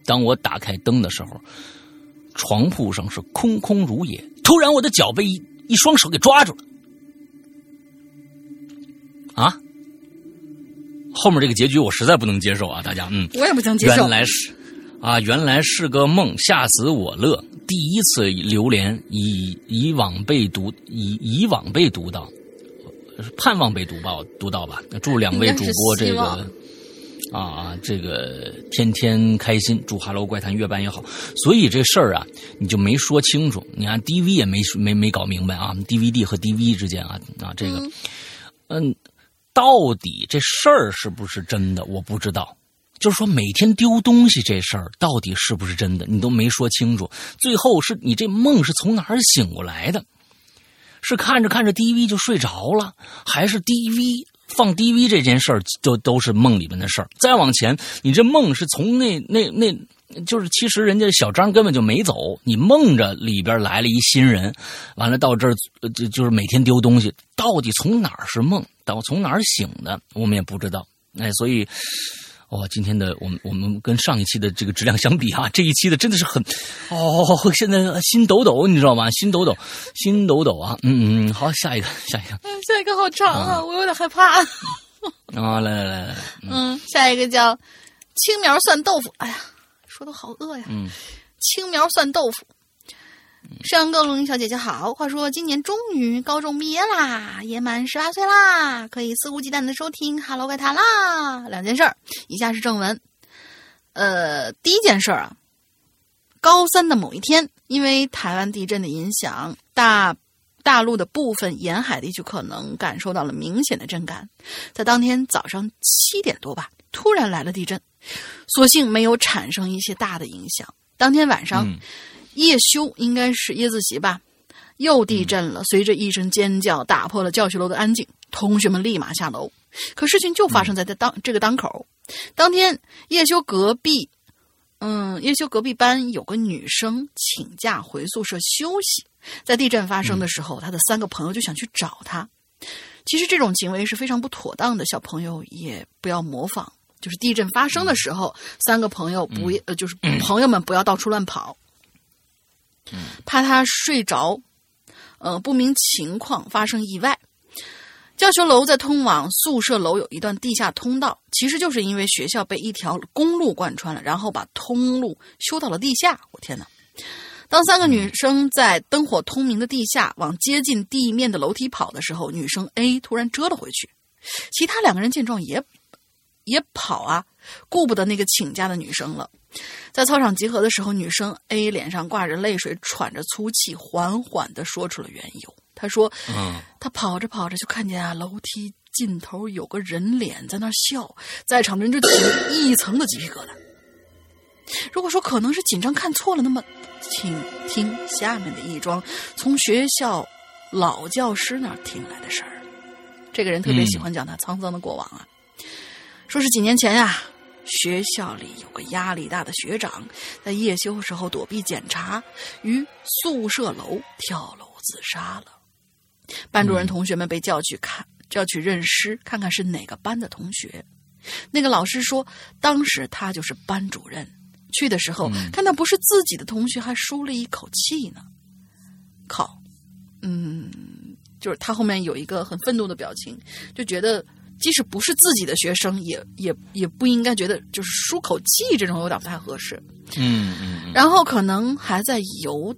当我打开灯的时候，床铺上是空空如也。突然，我的脚被一一双手给抓住了。啊！后面这个结局我实在不能接受啊！大家，嗯，我也不能接受原。来是啊，原来是个梦，吓死我了。第一次流连以以往被读以以往被读到，盼望被读报读到吧。祝两位主播这个啊啊这个天天开心，祝《哈喽怪谈》越办越好。所以这事儿啊，你就没说清楚。你看 DV 也没没没搞明白啊，DVD 和 DV 之间啊啊这个嗯到底这事儿是不是真的，我不知道。就是说，每天丢东西这事儿到底是不是真的，你都没说清楚。最后是你这梦是从哪儿醒过来的？是看着看着 DV 就睡着了，还是 DV 放 DV 这件事儿就都是梦里面的事儿？再往前，你这梦是从那那那，就是其实人家小张根本就没走，你梦着里边来了一新人，完了到这儿就就是每天丢东西，到底从哪儿是梦，到从哪儿醒的，我们也不知道。哎，所以。哇，今天的我们我们跟上一期的这个质量相比啊，这一期的真的是很，哦，现在心抖抖，你知道吗？心抖抖，心抖抖啊！嗯嗯，好，下一个，下一个嗯下一个好长啊，我有点害怕。啊，来来来来，嗯，下一个叫青苗蒜豆腐。哎呀，说的好饿呀。嗯，青苗蒜豆腐。上高龙小姐姐好，话说今年终于高中毕业啦，也满十八岁啦，可以肆无忌惮的收听《哈喽怪谈》啦。两件事儿，以下是正文。呃，第一件事儿啊，高三的某一天，因为台湾地震的影响，大大陆的部分沿海地区可能感受到了明显的震感。在当天早上七点多吧，突然来了地震，所幸没有产生一些大的影响。当天晚上。夜修应该是夜自习吧，又地震了。随着一声尖叫，打破了教学楼的安静，同学们立马下楼。可事情就发生在这当、这个当口。当天叶修隔壁，嗯，叶修隔壁班有个女生请假回宿舍休息，在地震发生的时候，他的三个朋友就想去找她。其实这种行为是非常不妥当的，小朋友也不要模仿。就是地震发生的时候，三个朋友不呃，就是朋友们不要到处乱跑。怕他睡着，呃，不明情况发生意外。教学楼在通往宿舍楼有一段地下通道，其实就是因为学校被一条公路贯穿了，然后把通路修到了地下。我天哪！当三个女生在灯火通明的地下往接近地面的楼梯跑的时候，女生 A 突然折了回去，其他两个人见状也也跑啊，顾不得那个请假的女生了。在操场集合的时候，女生 A 脸上挂着泪水，喘着粗气，缓缓地说出了缘由。她说：“嗯她跑着跑着就看见啊，楼梯尽头有个人脸在那笑，在场的人就起了一层的鸡皮疙瘩。如果说可能是紧张看错了，那么请听下面的一桩从学校老教师那儿听来的事儿。这个人特别喜欢讲他沧桑的过往啊，说是几年前呀、学校里有个压力大的学长，在夜休时候躲避检查，于宿舍楼跳楼自杀了。班主任同学们被叫去看，叫去认尸，看看是哪个班的同学。那个老师说，当时他就是班主任，去的时候、看到不是自己的同学，还舒了一口气呢。靠，嗯，就是他后面有一个很愤怒的表情，就觉得即使不是自己的学生，也也也不应该觉得就是舒口气这种有点不太合适。嗯嗯，然后可能还在游，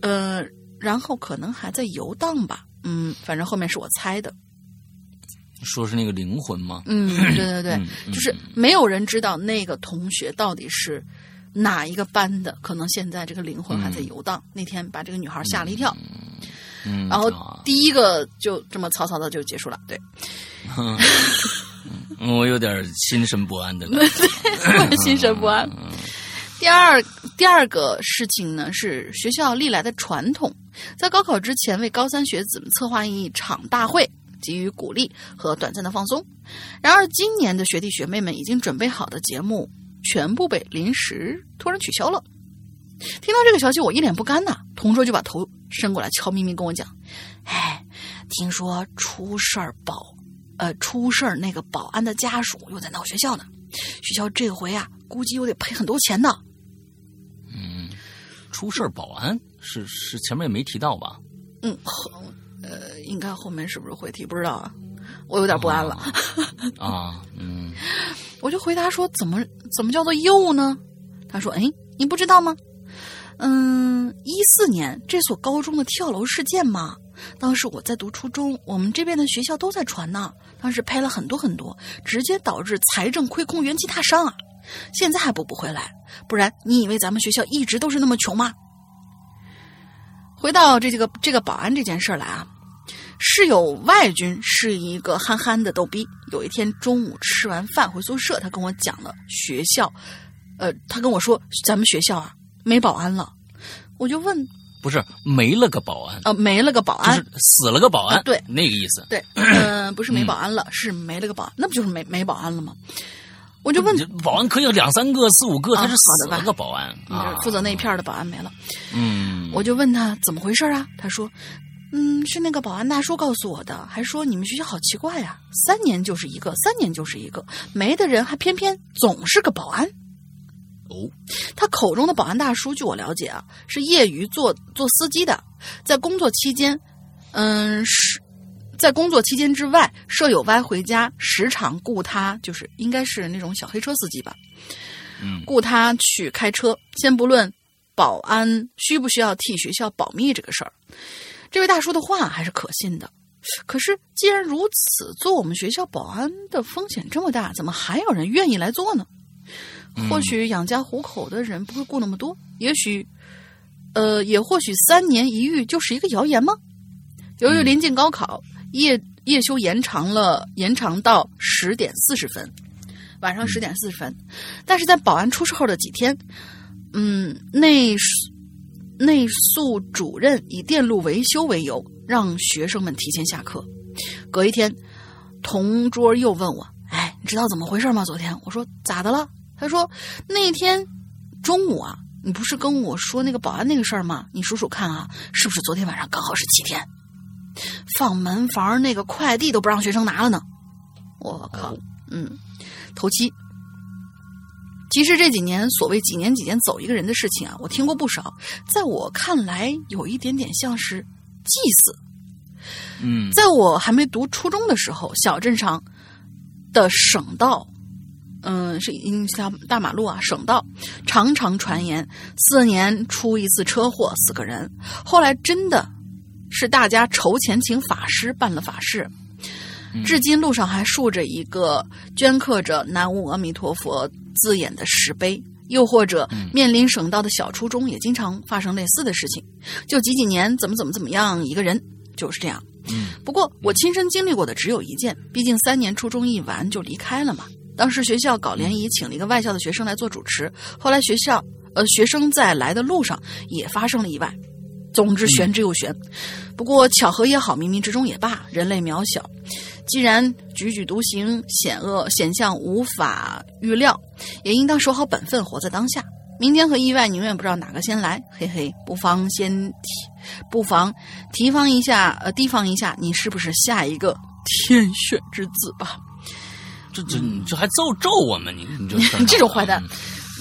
呃，然后可能还在游荡吧。嗯，反正后面是我猜的。说是那个灵魂吗？嗯，对对对，就是没有人知道那个同学到底是哪一个班的，可能现在这个灵魂还在游荡。那天把这个女孩吓了一跳，嗯，然后第一个就这么草草的就结束了。对，我有点心神不安的，对，心神不安。第二第二个事情呢，是学校历来的传统，在高考之前为高三学子们策划一场大会。给予鼓励和短暂的放松。然而，今年的学弟学妹们已经准备好的节目全部被临时突然取消了。听到这个消息，我一脸不甘呐。同桌就把头伸过来，悄咪咪跟我讲：“哎，听说出事儿保，呃，出事儿那个保安的家属又在闹学校呢。学校这回啊，估计又得赔很多钱呢。”嗯，出事儿保安是是前面也没提到吧？嗯。呃，应该后面是不是会提？不知道啊，我有点不安了。啊，嗯，我就回答说：“怎么怎么叫做又呢？”他说：“哎，你不知道吗？嗯，一四年这所高中的跳楼事件嘛，当时我在读初中，我们这边的学校都在传呢。当时赔了很多很多，直接导致财政亏空、元气大伤啊！现在还补不回来，不然你以为咱们学校一直都是那么穷吗？”回到这这个这个保安这件事来啊。室友外军是一个憨憨的逗逼。有一天中午吃完饭回宿舍，他跟我讲了学校，呃，他跟我说咱们学校啊没保安了。我就问，不是没了个保安啊，没了个保安，就是死了个保安，对，那个意思。对，嗯，不是没保安了，是没了个保安，那不就是没没保安了吗？我就问，保安可以有两三个、四五个，他是死了个保安啊，负责那一片的保安没了。嗯，我就问他怎么回事啊？他说。嗯，是那个保安大叔告诉我的，还说你们学校好奇怪呀，三年就是一个，三年就是一个，没的人还偏偏总是个保安。哦，他口中的保安大叔，据我了解啊，是业余做做司机的，在工作期间，嗯，是在工作期间之外，舍友歪回家，时常雇他，就是应该是那种小黑车司机吧，嗯，雇他去开车。先不论保安需不需要替学校保密这个事儿。这位大叔的话还是可信的，可是既然如此，做我们学校保安的风险这么大，怎么还有人愿意来做呢？或许养家糊口的人不会顾那么多，也许，呃，也或许三年一遇就是一个谣言吗？由于临近高考，夜夜休延长了，延长到十点四十分，晚上十点四十分。但是在保安出事后的几天，嗯，内。内宿主任以电路维修为由，让学生们提前下课。隔一天，同桌又问我：“哎，你知道怎么回事吗？昨天？”我说：“咋的了？”他说：“那天中午啊，你不是跟我说那个保安那个事儿吗？你数数看啊，是不是昨天晚上刚好是七天？放门房那个快递都不让学生拿了呢？我靠，嗯，头七。”其实这几年所谓几年几年走一个人的事情啊，我听过不少。在我看来，有一点点像是祭祀。嗯，在我还没读初中的时候，小镇上的省道，嗯，是一条大马路啊，省道常常传言四年出一次车祸，死个人。后来真的是大家筹钱请法师办了法事，至今路上还竖着一个镌刻着“南无阿弥陀佛”。字眼的石碑，又或者面临省道的小初中，也经常发生类似的事情。就几几年怎么怎么怎么样一个人，就是这样。嗯，不过我亲身经历过的只有一件，毕竟三年初中一完就离开了嘛。当时学校搞联谊，请了一个外校的学生来做主持。后来学校呃学生在来的路上也发生了意外。总之玄之又玄，不过巧合也好，冥冥之中也罢，人类渺小。既然踽踽独行，险恶险象无法预料，也应当守好本分，活在当下。明天和意外，你永远不知道哪个先来。嘿嘿，不妨先提，不妨提防一下，呃，提防一下，你是不是下一个天选之子吧？这这这还咒咒我们？你你这这种坏蛋，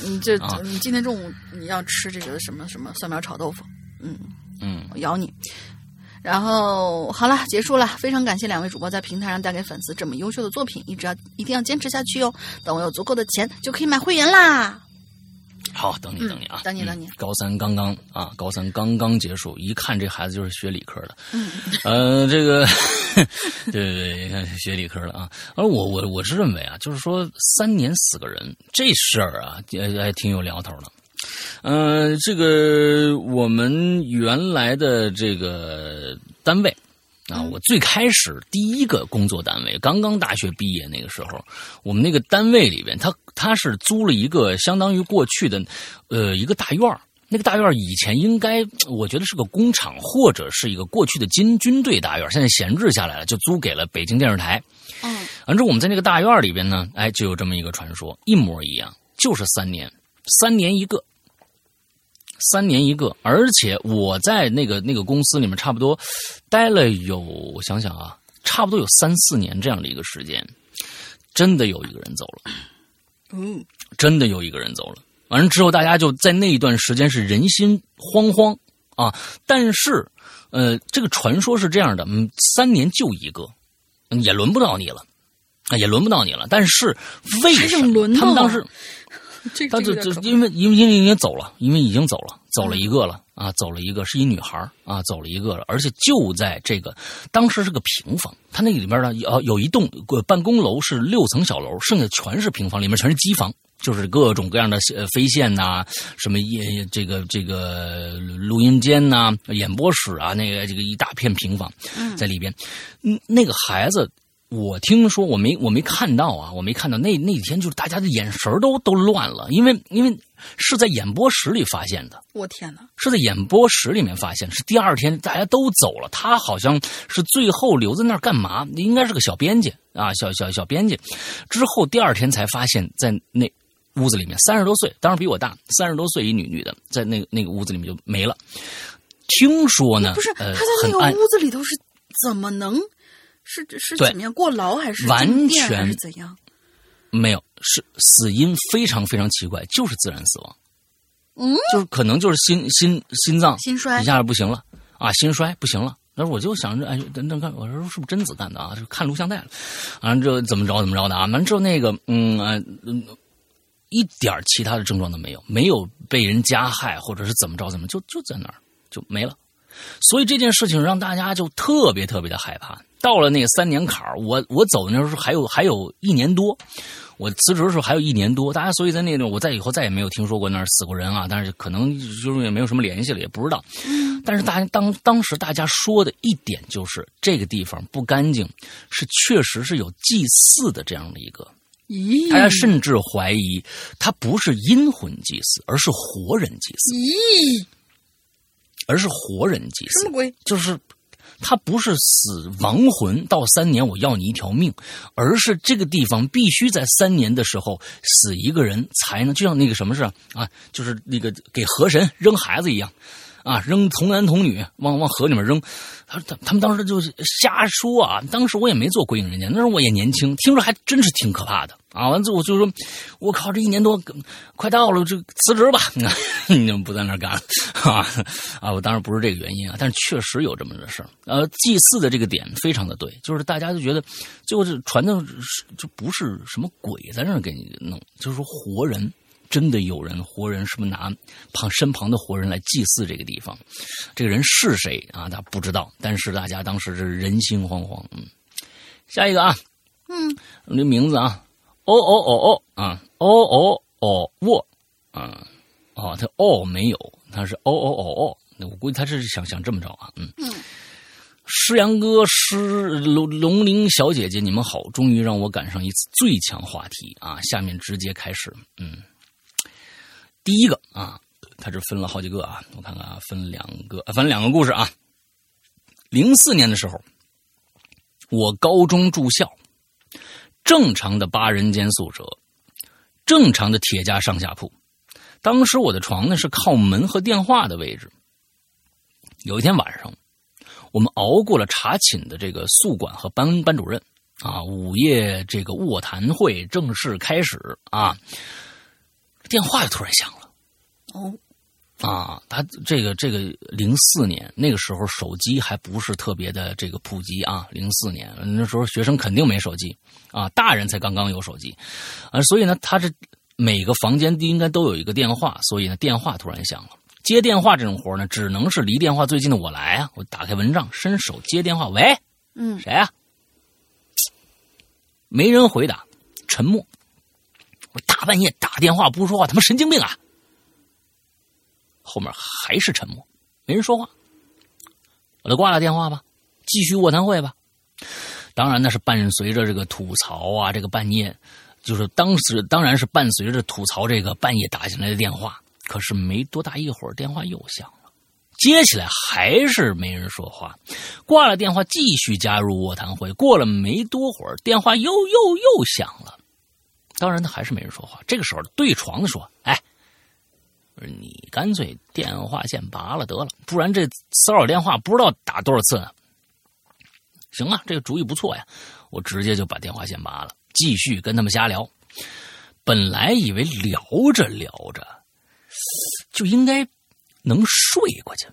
你这 你今天中午你要吃这个什么什么蒜苗炒豆腐？嗯，嗯，我咬你。然后好了，结束了。非常感谢两位主播在平台上带给粉丝这么优秀的作品，一直要一定要坚持下去哦。等我有足够的钱，就可以买会员啦。好，等你等你啊，等你等你。高三刚刚啊，高三刚刚结束，一看这孩子就是学理科的。嗯，呃，这个，对 对对，看学理科的啊。而我我我是认为啊，就是说三年死个人这事儿啊，也还挺有聊头的。呃，这个我们原来的这个单位啊，我最开始第一个工作单位，刚刚大学毕业那个时候，我们那个单位里边，他他是租了一个相当于过去的呃一个大院那个大院以前应该我觉得是个工厂或者是一个过去的军军队大院，现在闲置下来了，就租给了北京电视台。嗯，反正我们在那个大院里边呢，哎，就有这么一个传说，一模一样，就是三年，三年一个。三年一个，而且我在那个那个公司里面差不多待了有，我想想啊，差不多有三四年这样的一个时间，真的有一个人走了，嗯，真的有一个人走了。完了之后，大家就在那一段时间是人心惶惶啊。但是，呃，这个传说是这样的，嗯，三年就一个，也轮不到你了，啊，也轮不到你了。但是为什么他们当时？他就就因为因为因为已经走了，因为已经走了，走了一个了啊，走了一个是一女孩啊，走了一个了，而且就在这个当时是个平房，他那个里面呢有有一栋办公楼是六层小楼，剩下全是平房，里面全是机房，就是各种各样的飞线呐，什么也这个这个录音间呐、演播室啊，那个这个一大片平房在里边，嗯，那个孩子。我听说，我没我没看到啊，我没看到那那天就是大家的眼神都都乱了，因为因为是在演播室里发现的。我天哪！是在演播室里面发现，是第二天大家都走了，他好像是最后留在那儿干嘛？应该是个小编辑啊，小小小编辑。之后第二天才发现，在那屋子里面，三十多岁，当时比我大，三十多岁一女女的，在那个那个屋子里面就没了。听说呢，不是他在那个屋子里头是怎么能？是是怎么样过劳还是完全是怎样？没有，是死因非常非常奇怪，就是自然死亡。嗯，就是可能就是心心心脏心衰一下不行了啊，心衰不行了。那我就想着，哎，等等看，我说是不是贞子干的啊？就看录像带了，完了之后怎么着怎么着的啊？完了之后那个嗯嗯，一点其他的症状都没有，没有被人加害或者是怎么着怎么就就在那儿就没了。所以这件事情让大家就特别特别的害怕。到了那个三年坎儿，我我走的那时候还有还有一年多，我辞职的时候还有一年多。大家所以在那种我在以后再也没有听说过那儿死过人啊，但是可能就是也没有什么联系了，也不知道。但是大家当当时大家说的一点就是这个地方不干净，是确实是有祭祀的这样的一个。咦？大家甚至怀疑他不是阴魂祭祀，而是活人祭祀。咦？而是活人祭祀？什么鬼？就是。他不是死亡魂到三年我要你一条命，而是这个地方必须在三年的时候死一个人才能，就像那个什么似的啊，就是那个给河神扔孩子一样，啊，扔童男童女往往河里面扔。他他他们当时就是瞎说啊，当时我也没做鬼影人间，那时候我也年轻，听着还真是挺可怕的。啊，完之后我就说，我靠，这一年多快到了，就辞职吧，你们不在那干了啊啊！我当然不是这个原因啊，但是确实有这么个事儿。呃，祭祀的这个点非常的对，就是大家就觉得，就是传的就不是什么鬼在那给你弄，就是说活人，真的有人活人，是不是拿旁身旁的活人来祭祀这个地方？这个人是谁啊？他不知道，但是大家当时是人心惶惶。嗯，下一个啊，嗯，这名字啊。哦哦哦哦。啊。哦哦哦沃啊。哦，他哦没有，他是哦哦哦哦，那我估计他是想想这么着啊，嗯。诗阳哥、诗龙龙鳞小姐姐，你们好，终于让我赶上一次最强话题啊！下面直接开始，嗯，第一个啊，他这分了好几个啊，我看看啊，分两个，分两个故事啊。零四年的时候，我高中住校。正常的八人间宿舍，正常的铁架上下铺。当时我的床呢是靠门和电话的位置。有一天晚上，我们熬过了查寝的这个宿管和班班主任啊，午夜这个卧谈会正式开始啊。电话就突然响了，哦，啊，他这个这个零四年那个时候手机还不是特别的这个普及啊，零四年那时候学生肯定没手机啊，大人才刚刚有手机啊，所以呢，他这每个房间应该都有一个电话，所以呢，电话突然响了。接电话这种活呢，只能是离电话最近的我来啊，我打开蚊帐，伸手接电话，喂，嗯，谁啊？没人回答，沉默。我大半夜打电话不说话，他妈神经病啊！后面还是沉默，没人说话。我就挂了电话吧，继续卧谈会吧。当然那是伴随着这个吐槽啊，这个半夜，就是当时当然是伴随着吐槽这个半夜打进来的电话。可是没多大一会儿，电话又响了，接起来还是没人说话。挂了电话，继续加入卧谈会。过了没多会儿，电话又又又响了，当然他还是没人说话。这个时候，对床的说：“哎。”你干脆电话线拔了得了，不然这骚扰电话不知道打多少次呢。行啊，这个主意不错呀，我直接就把电话线拔了，继续跟他们瞎聊。本来以为聊着聊着就应该能睡过去，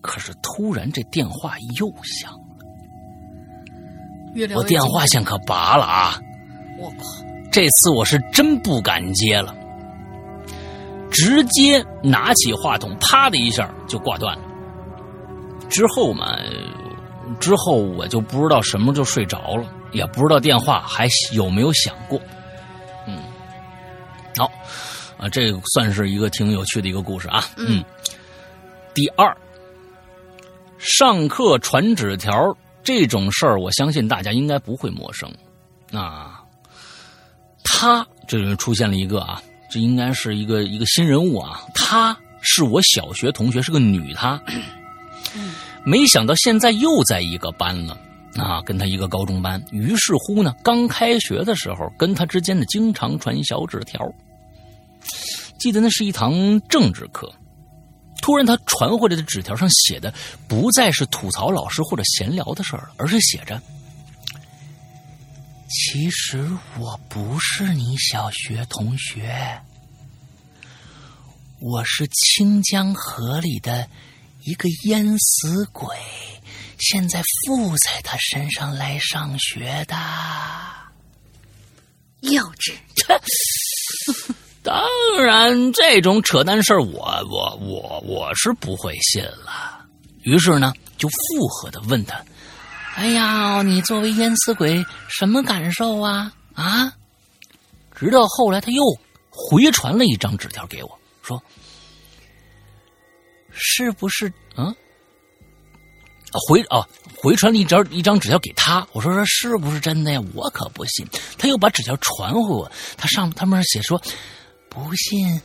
可是突然这电话又响了，我电话线可拔了啊！我靠，这次我是真不敢接了。直接拿起话筒，啪的一下就挂断了。之后嘛，之后我就不知道什么就睡着了，也不知道电话还有没有响过。嗯，好，啊，这算是一个挺有趣的一个故事啊。嗯。第二，上课传纸条这种事儿，我相信大家应该不会陌生。啊，他这人出现了一个啊。这应该是一个一个新人物啊！她是我小学同学，是个女。她，没想到现在又在一个班了啊，跟她一个高中班。于是乎呢，刚开学的时候，跟她之间的经常传小纸条。记得那是一堂政治课，突然他传回来的纸条上写的不再是吐槽老师或者闲聊的事儿了，而是写着。其实我不是你小学同学，我是清江河里的一个淹死鬼，现在附在他身上来上学的。幼稚！当然，这种扯淡事儿，我我我我是不会信了。于是呢，就附和的问他。哎呀，你作为淹死鬼，什么感受啊？啊！直到后来，他又回传了一张纸条给我，说：“是不是？嗯，回哦，回传了一张一张纸条给他。我说说是不是真的呀？我可不信。他又把纸条传回我，他上他们写说：不信，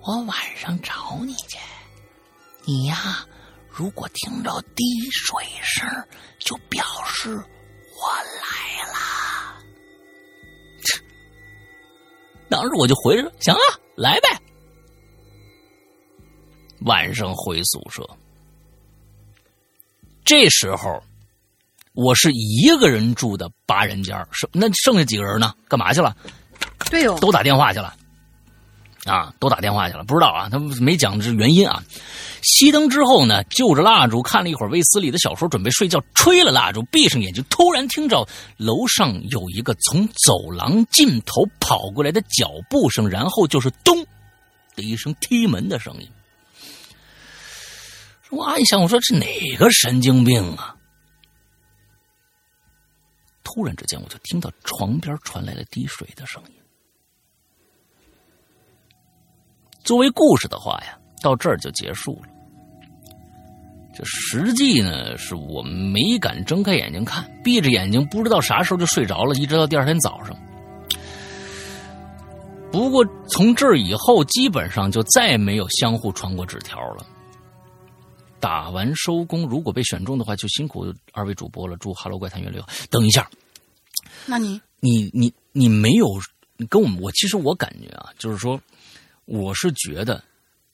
我晚上找你去。你呀。”如果听着滴水声，就表示我来了。当时我就回着，行啊，来呗。晚上回宿舍，这时候我是一个人住的八人间剩那剩下几个人呢？干嘛去了？对哦，都打电话去了。啊，都打电话去了，不知道啊，他们没讲这原因啊。熄灯之后呢，就着蜡烛看了一会儿卫斯理的小说，准备睡觉。吹了蜡烛，闭上眼睛，突然听着楼上有一个从走廊尽头跑过来的脚步声，然后就是咚的一声踢门的声音。我暗想，我说这哪个神经病啊？突然之间，我就听到床边传来了滴水的声音。作为故事的话呀，到这儿就结束了。这实际呢，是我没敢睁开眼睛看，闭着眼睛不知道啥时候就睡着了，一直到第二天早上。不过从这儿以后，基本上就再也没有相互传过纸条了。打完收工，如果被选中的话，就辛苦二位主播了。祝《哈喽怪谈》越来越好。等一下，那你你你你没有跟我们？我其实我感觉啊，就是说。我是觉得，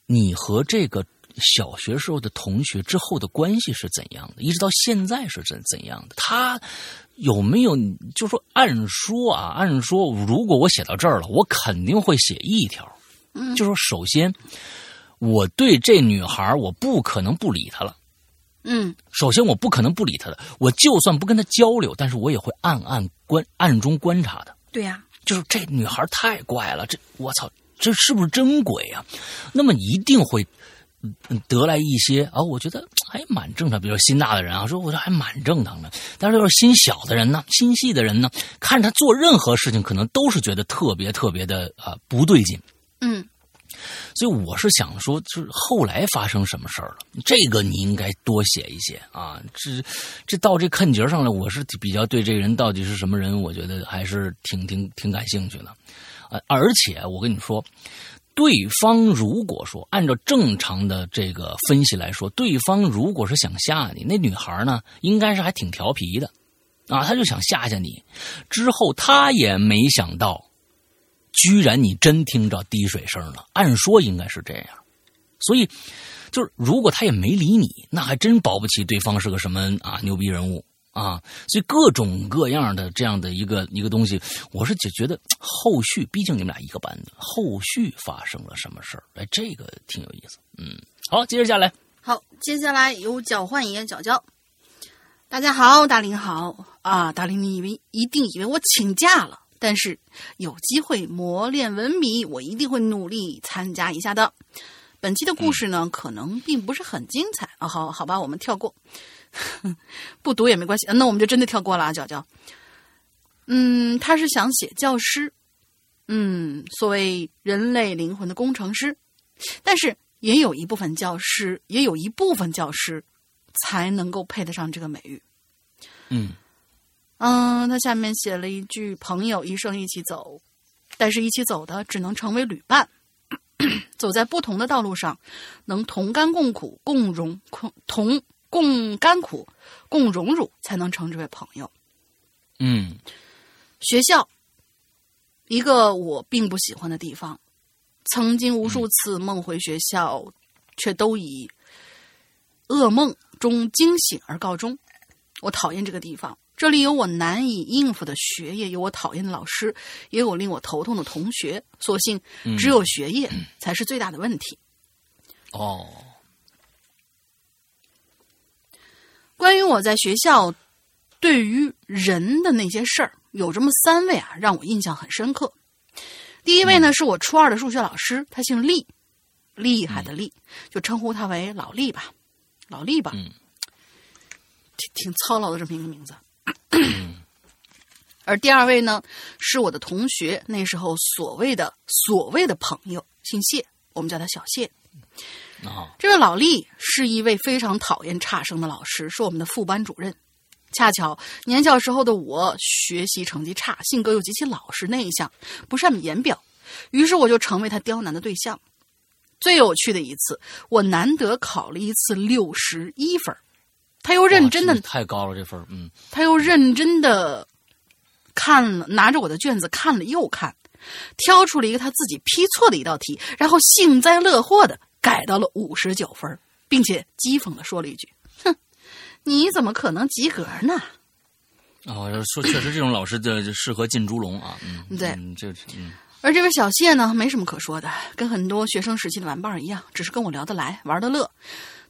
你和这个小学时候的同学之后的关系是怎样的？一直到现在是怎怎样的？他有没有？就说按说啊，按说，如果我写到这儿了，我肯定会写一条。就说首先，我对这女孩我不可能不理她了。嗯，首先我不可能不理她的，我就算不跟她交流，但是我也会暗暗观暗中观察的。对呀、就是这女孩太怪了，这我操，这是不是真鬼啊？那么一定会嗯得来一些啊，我觉得还蛮正常。比如说心大的人啊，说我这还蛮正常的。但是要是心小的人呢，心细的人呢，看他做任何事情，可能都是觉得特别特别的啊、不对劲。嗯所以我是想说，就是后来发生什么事儿了，这个你应该多写一写啊。这这到这坎节上了，我是比较对这个人到底是什么人，我觉得还是挺挺挺感兴趣的。呃，而且我跟你说，对方如果说按照正常的这个分析来说，对方如果是想吓你，那女孩呢，应该是还挺调皮的啊，她就想吓吓你。之后她也没想到。居然你真听着滴水声了，按说应该是这样，所以就是如果他也没理你，那还真保不齐对方是个什么啊牛逼人物啊，所以各种各样的这样的一个一个东西，我是就觉得后续，毕竟你们俩一个班的，后续发生了什么事儿，哎，这个挺有意思，嗯，好，接着下来，好，接下来有搅换爷角角。大家好，大林好啊，大林，你以为一定以为我请假了，但是有机会磨练文笔，我一定会努力参加一下的。本期的故事呢，可能并不是很精彩啊，好好吧，我们跳过，不读也没关系，那我们就真的跳过了啊，娇娇。嗯，他是想写教师，嗯，所谓人类灵魂的工程师，但是也有一部分教师，也有一部分教师才能够配得上这个美誉。嗯嗯，他下面写了一句：“朋友一生一起走，但是一起走的只能成为旅伴。走在不同的道路上，能同甘共苦、共荣共同共甘苦、共荣辱，才能称之为朋友。”嗯学校，一个我并不喜欢的地方，曾经无数次梦回学校，却都以噩梦中惊醒而告终。我讨厌这个地方，这里有我难以应付的学业，有我讨厌的老师，也有令我头痛的同学。所幸只有学业才是最大的问题。哦，关于我在学校对于人的那些事儿，有这么三位啊，让我印象很深刻。第一位呢，是我初二的数学老师，他姓厉，厉害的厉，就称呼他为老厉吧，老厉吧，嗯挺挺操劳的这么一个名字。而第二位呢，是我的同学，那时候所谓的所谓的朋友，姓谢，我们叫他小谢。啊，这位老厉是一位非常讨厌差生的老师，是我们的副班主任。恰巧年小时候的我学习成绩差，性格又极其老实内向，不善言表，于是我就成为他刁难的对象。最有趣的一次，我难得考了一次六十一分儿，他又认真的太高了这分儿嗯他又认真的看了，拿着我的卷子看了又看，挑出了一个他自己批错的一道题，然后幸灾乐祸的改到了五十九分，并且讥讽的说了一句：“哼，你怎么可能及格呢哦，说确实这种老师的就适合进猪笼啊，嗯，对嗯，这嗯？”而这位小谢呢，没什么可说的，跟很多学生时期的玩伴儿一样，只是跟我聊得来，玩得乐。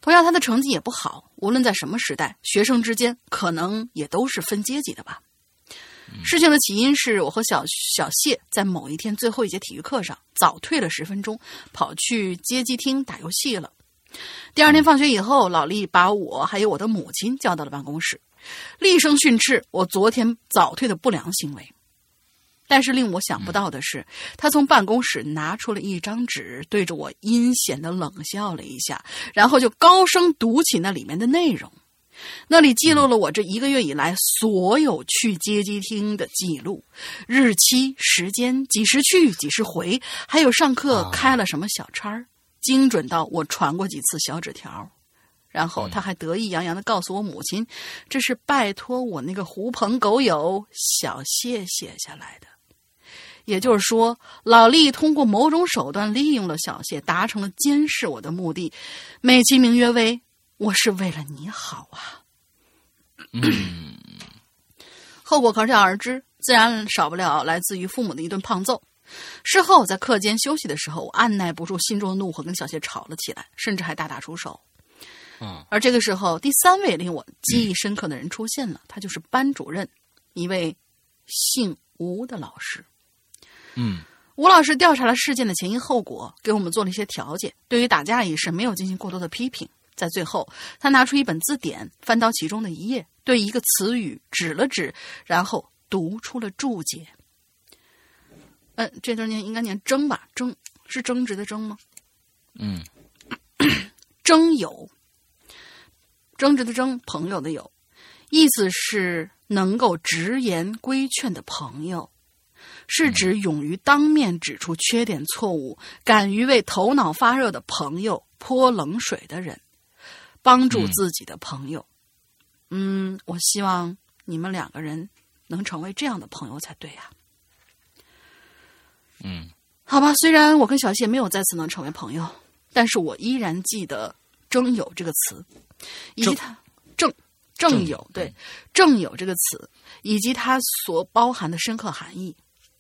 同样，他的成绩也不好。无论在什么时代，学生之间可能也都是分阶级的吧。事情的起因是我和小小谢在某一天最后一节体育课上早退了十分钟，跑去街机厅打游戏了。第二天放学以后，老厉把我还有我的母亲叫到了办公室，厉声训斥我昨天早退的不良行为。但是令我想不到的是，他从办公室拿出了一张纸，对着我阴险的冷笑了一下，然后就高声读起那里面的内容。那里记录了我这一个月以来所有去街机厅的记录，日期、时间、几时去、几时回，还有上课开了什么小差儿，精准到我传过几次小纸条。然后他还得意洋洋的告诉我母亲，这是拜托我那个狐朋狗友小谢写下来的。也就是说，老厉通过某种手段利用了小谢，达成了监视我的目的，美其名曰为我是为了你好啊。后果可想而知，自然少不了来自于父母的一顿胖揍。事后在课间休息的时候，我按耐不住心中的怒火，跟小谢吵了起来，甚至还大打出手。嗯，而这个时候，第三位令我记忆深刻的人出现了，他就是班主任，一位姓吴的老师。嗯，吴老师调查了事件的前因后果，给我们做了一些调解。对于打架一事，没有进行过多的批评。在最后，他拿出一本字典，翻到其中的一页，对一个词语指了指，然后读出了注解。嗯，这字念应该念“争”吧？“争”是争执的“争”吗？嗯，争友，争执的“争”，朋友的“友”，意思是能够直言规劝的朋友，是指勇于当面指出缺点错误、敢于为头脑发热的朋友泼冷水的人，帮助自己的朋友。嗯，我希望你们两个人能成为这样的朋友才对呀、嗯，好吧，虽然我跟小谢没有再次能成为朋友，但是我依然记得“争友”这个词，以及它“正正正友”对“正友”这个词，以及它所包含的深刻含义。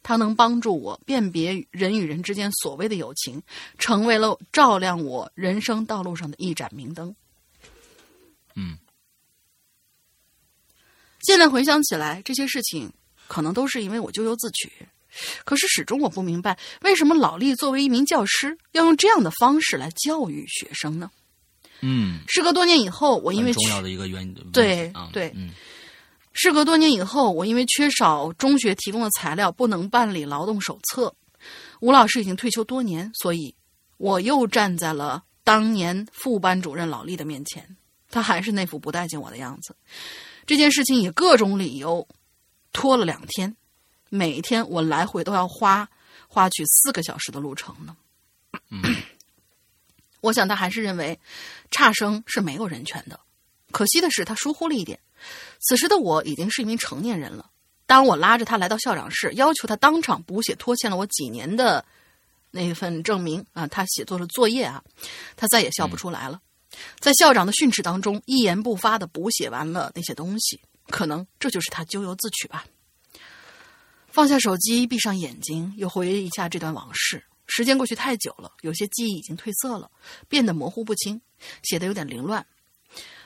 它能帮助我辨别人与人之间所谓的友情，成为了照亮我人生道路上的一盏明灯。嗯，现在回想起来，这些事情可能都是因为我咎由自取。可是始终我不明白，为什么老厉作为一名教师，要用这样的方式来教育学生呢？嗯，时隔多年以后，我因为重要的一个原因。对，对嗯事隔多年以后，我因为缺少中学提供的材料，不能办理劳动手册。吴老师已经退休多年，所以我又站在了当年副班主任老厉的面前，他还是那副不待见我的样子。这件事情以各种理由拖了两天，每天我来回都要花花去四个小时的路程呢。我想他还是认为差生是没有人权的。可惜的是，他疏忽了一点。此时的我已经是一名成年人了。当我拉着他来到校长室，要求他当场补写拖欠了我几年的那份证明啊，他写作的作业啊，他再也笑不出来了。在校长的训斥当中，一言不发的补写完了那些东西，可能这就是他咎由自取吧。放下手机，闭上眼睛，又回忆一下这段往事。时间过去太久了，有些记忆已经褪色了，变得模糊不清，写的有点凌乱。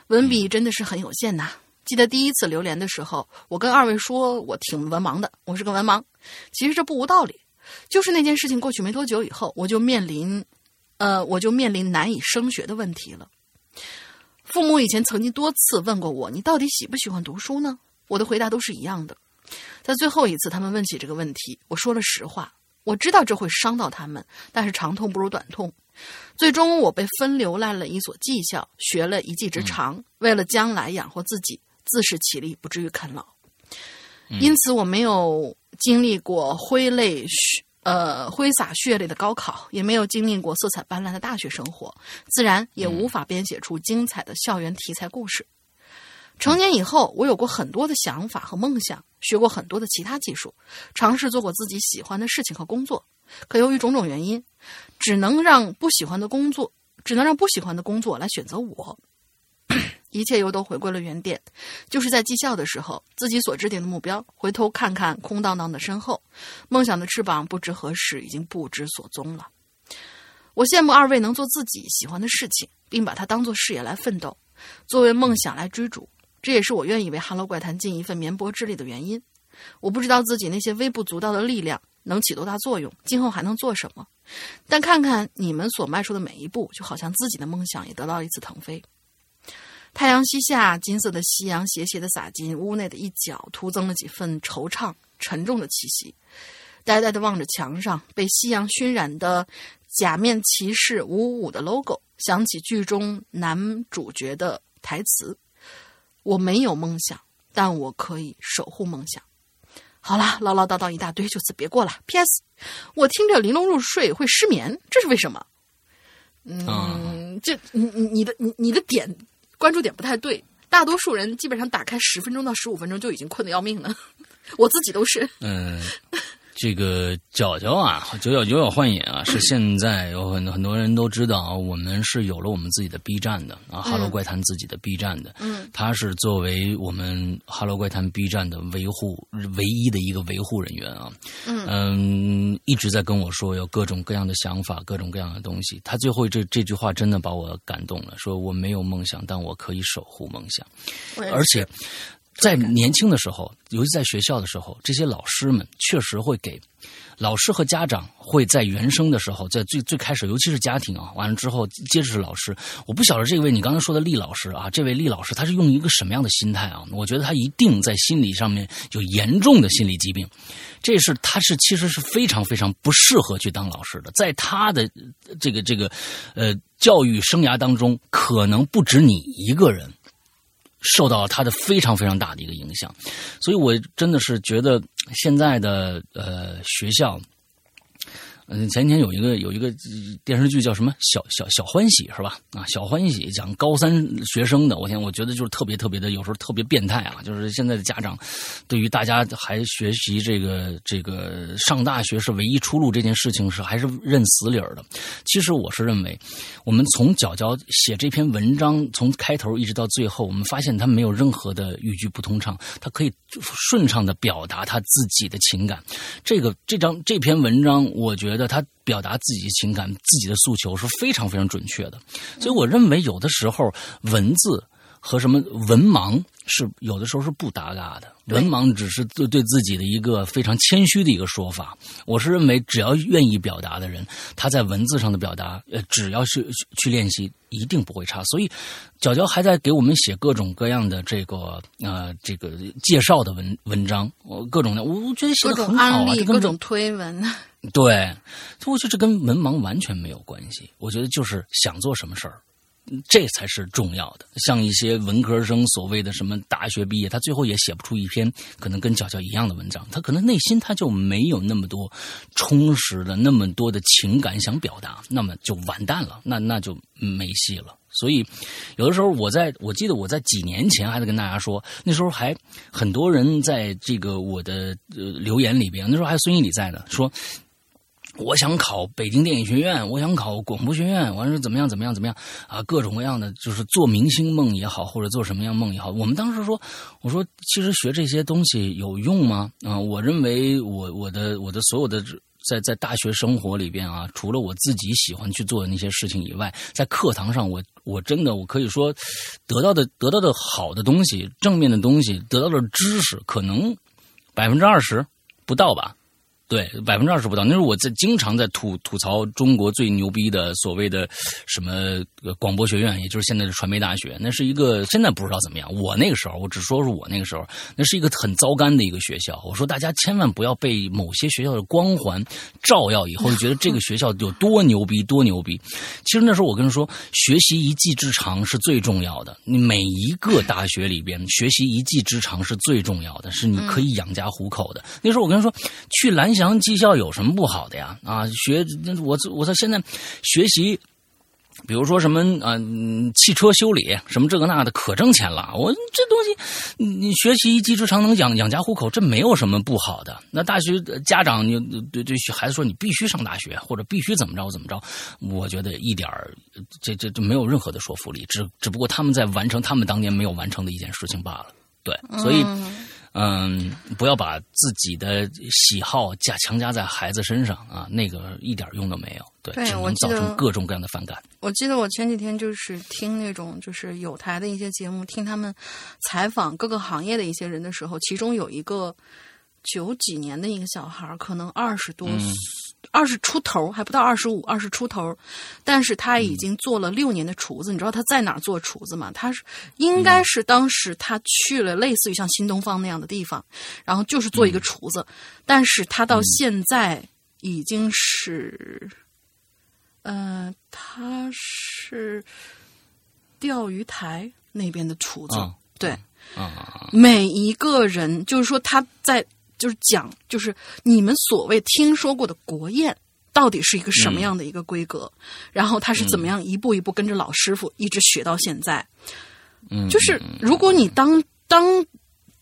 文笔真的是很有限呐。记得第一次留连的时候，我跟二位说我挺文盲的，我是个文盲。其实这不无道理，就是那件事情过去没多久以后，我就面临，呃，我就面临难以升学的问题了。父母以前曾经多次问过我，你到底喜不喜欢读书呢？我的回答都是一样的。在最后一次他们问起这个问题，我说了实话。我知道这会伤到他们，但是长痛不如短痛。最终，我被分流来了一所技校，学了一技之长，为了将来养活自己，自食其力，不至于啃老。因此，我没有经历过挥泪血呃挥洒血泪的高考，也没有经历过色彩斑斓的大学生活，自然也无法编写出精彩的校园题材故事。成年以后，我有过很多的想法和梦想，学过很多的其他技术，尝试做过自己喜欢的事情和工作。可由于种种原因，只能让不喜欢的工作，只能让不喜欢的工作来选择我。一切又都回归了原点，就是在绩效的时候，自己所制定的目标，回头看看空荡荡的身后，梦想的翅膀不知何时已经不知所踪了。我羡慕二位能做自己喜欢的事情，并把它当做事业来奋斗，作为梦想来追逐。这也是我愿意为《Hello 怪谈》尽一份绵薄之力的原因。我不知道自己那些微不足道的力量能起多大作用，今后还能做什么。但看看你们所迈出的每一步，就好像自己的梦想也得到一次腾飞。太阳西下，金色的夕阳斜斜的洒进屋内的一角，徒增了几分惆怅、沉重的气息。呆呆地望着墙上被夕阳熏染的假面骑士五五的 logo，想起剧中男主角的台词：“我没有梦想，但我可以守护梦想。”好了，唠唠叨叨一大堆，就此别过了。P.S. 我听着玲珑入睡会失眠，这是为什么？嗯，这你你你的你你的点关注点不太对。大多数人基本上打开十分钟到十五分钟就已经困得要命了，我自己都是。这个角角啊，九角九角幻影啊，是现在有很很多人都知道啊，我们是有了我们自己的 B 站的啊，哈喽怪谈自己的 B 站的，嗯，他是作为我们哈喽怪谈 B 站的维护唯一的一个维护人员啊，嗯。一直在跟我说有各种各样的想法，各种各样的东西。他最后这这句话真的把我感动了，说我没有梦想，但我可以守护梦想，而且。在年轻的时候，尤其在学校的时候，这些老师们确实会给老师和家长会在原生的时候，在最最开始，尤其是家庭啊，完了之后，接着是老师。我不晓得这位你刚才说的厉老师啊，这位厉老师他是用一个什么样的心态啊？我觉得他一定在心理上面有严重的心理疾病，这是他是其实是非常非常不适合去当老师的，在他的这个这个呃教育生涯当中，可能不止你一个人。受到他的非常非常大的一个影响，所以我真的是觉得现在的呃学校。嗯，前天有一个有一个电视剧叫什么《小小小欢喜》是吧？啊，小欢喜讲高三学生的，我天，我觉得就是特别特别的，有时候特别变态啊！就是现在的家长对于大家还学习这个这个上大学是唯一出路这件事情是还是认死理儿的。其实我是认为，我们从角角写这篇文章从开头一直到最后，我们发现他没有任何的语句不通畅，他可以顺畅的表达他自己的情感。这个这张这篇文章，我觉得。他表达自己情感、自己的诉求是非常非常准确的，所以我认为有的时候文字和什么文盲是有的时候是不搭嘎的。文盲只是对对自己的一个非常谦虚的一个说法。我是认为，只要愿意表达的人，他在文字上的表达，呃，只要是去练习，一定不会差。所以，角角还在给我们写各种各样的这个呃这个介绍的文文章，我各种的，我觉得写的很好啊，各种推文。对，我觉得这跟文盲完全没有关系。我觉得就是想做什么事儿，这才是重要的。像一些文科生，所谓的什么大学毕业，他最后也写不出一篇可能跟角角一样的文章，他可能内心他就没有那么多充实的、那么多的情感想表达，那么就完蛋了，那那就没戏了。所以，有的时候我在我记得我在几年前还在跟大家说，那时候还很多人在这个我的留言里边，那时候还有孙一礼在呢，说。我想考北京电影学院，我想考广播学院，完了怎么样怎么样怎么样啊？各种各样的，就是做明星梦也好，或者做什么样梦也好。我们当时说，我说其实学这些东西有用吗？啊，我认为我我的我的所有的在在大学生活里边啊，除了我自己喜欢去做的那些事情以外，在课堂上，我我真的我可以说得到的得到的好的东西，正面的东西，得到的知识，可能百分之二十不到吧。对，百分之二十不到。那时候我在经常在吐吐槽中国最牛逼的所谓的什么广播学院，也就是现在的传媒大学。那是一个现在不知道怎么样。我那个时候，我只说是我那个时候，那是一个很糟干的一个学校。我说大家千万不要被某些学校的光环照耀，以后就觉得这个学校有多牛逼，多牛逼。其实那时候我跟他说，学习一技之长是最重要的。你每一个大学里边学习一技之长是最重要的，是你可以养家糊口的。那时候我跟他说，去蓝翔。强技校有什么不好的呀？啊，学我我操，现在学习，比如说什么啊，汽车修理什么这个那的，可挣钱了。我这东西，你学习一技之长能养养家糊口，这没有什么不好的。那大学家长你对对孩子说你必须上大学或者必须怎么着怎么着，我觉得一点这这这没有任何的说服力，只只不过他们在完成他们当年没有完成的一件事情罢了。对，所以。不要把自己的喜好加强加在孩子身上啊，那个一点用都没有，对，只能造成各种各样的反感。我记得我前几天就是听那种就是有台的一些节目，听他们采访各个行业的一些人的时候，其中有一个九几年的一个小孩，可能二十多岁。二十出头还不到二十五，二十出头，但是他已经做了六年的厨子。你知道他在哪儿做厨子吗？他是应该是当时他去了类似于像新东方那样的地方，然后就是做一个厨子。但是他到现在已经是，呃，他是钓鱼台那边的厨子。对，每一个人就是说他在。就是讲，就是你们所谓听说过的国宴，到底是一个什么样的一个规格？然后他是怎么样一步一步跟着老师傅一直学到现在？嗯，就是如果你当当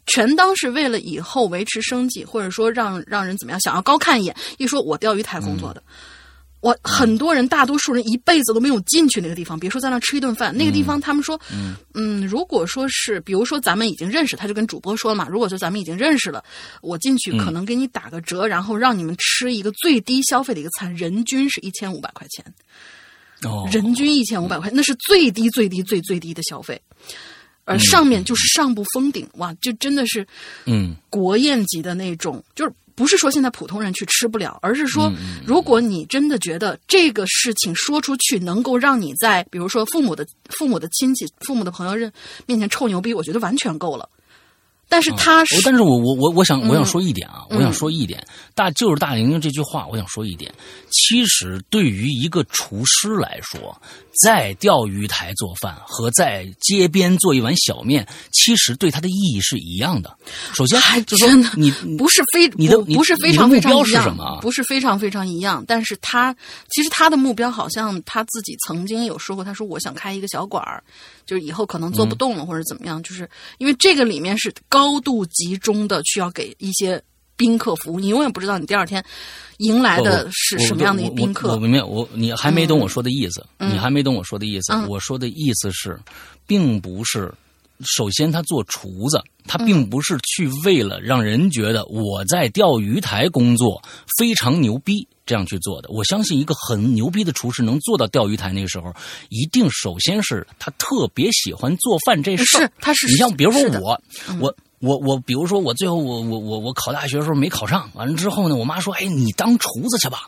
全当是为了以后维持生计，或者说让让人怎么样，想要高看一眼。一说我钓鱼台工作的。我很多人，大多数人一辈子都没有进去那个地方，别说在那吃一顿饭。那个地方，他们说，嗯，如果说是，比如说咱们已经认识，他就跟主播说了嘛，如果说咱们已经认识了，我进去可能给你打个折，然后让你们吃一个最低消费的一个餐，人均是一千五百块钱。哦，人均一千五百块，那是最低最低最最低的消费，而上面就是上不封顶，哇，就真的是，嗯，国宴级的那种，就是。不是说现在普通人去吃不了，而是说，如果你真的觉得这个事情说出去能够让你在，比如说父母的父母的亲戚、父母的朋友认面前臭牛逼，我觉得完全够了。但是他是，但是我我我我想我想说一点啊，我想说一点，大就是大玲玲这句话，我想说一点，其实对于一个厨师来说。在钓鱼台做饭和在街边做一碗小面，其实对他的意义是一样的。首先，就是说你不是非你的不是非常非常一样，不是非常非常一样。但是他其实他的目标好像他自己曾经有说过，他说我想开一个小馆儿，就是以后可能做不动了或者怎么样，就是因为这个里面是高度集中的，需要给一些。宾客服务，你永远不知道你第二天迎来的是什么样的一宾客。我明白，我你还没懂我说的意思，你还没懂我说的意思。我说的意思是，并不是，首先他做厨子，他并不是去为了让人觉得我在钓鱼台工作非常牛逼这样去做的。我相信一个很牛逼的厨师能做到钓鱼台那个时候，一定首先是他特别喜欢做饭这事儿。他是你像比如说我，我。我我比如说我最后我我我我考大学的时候没考上，完了之后呢，我妈说：“哎，你当厨子去吧。”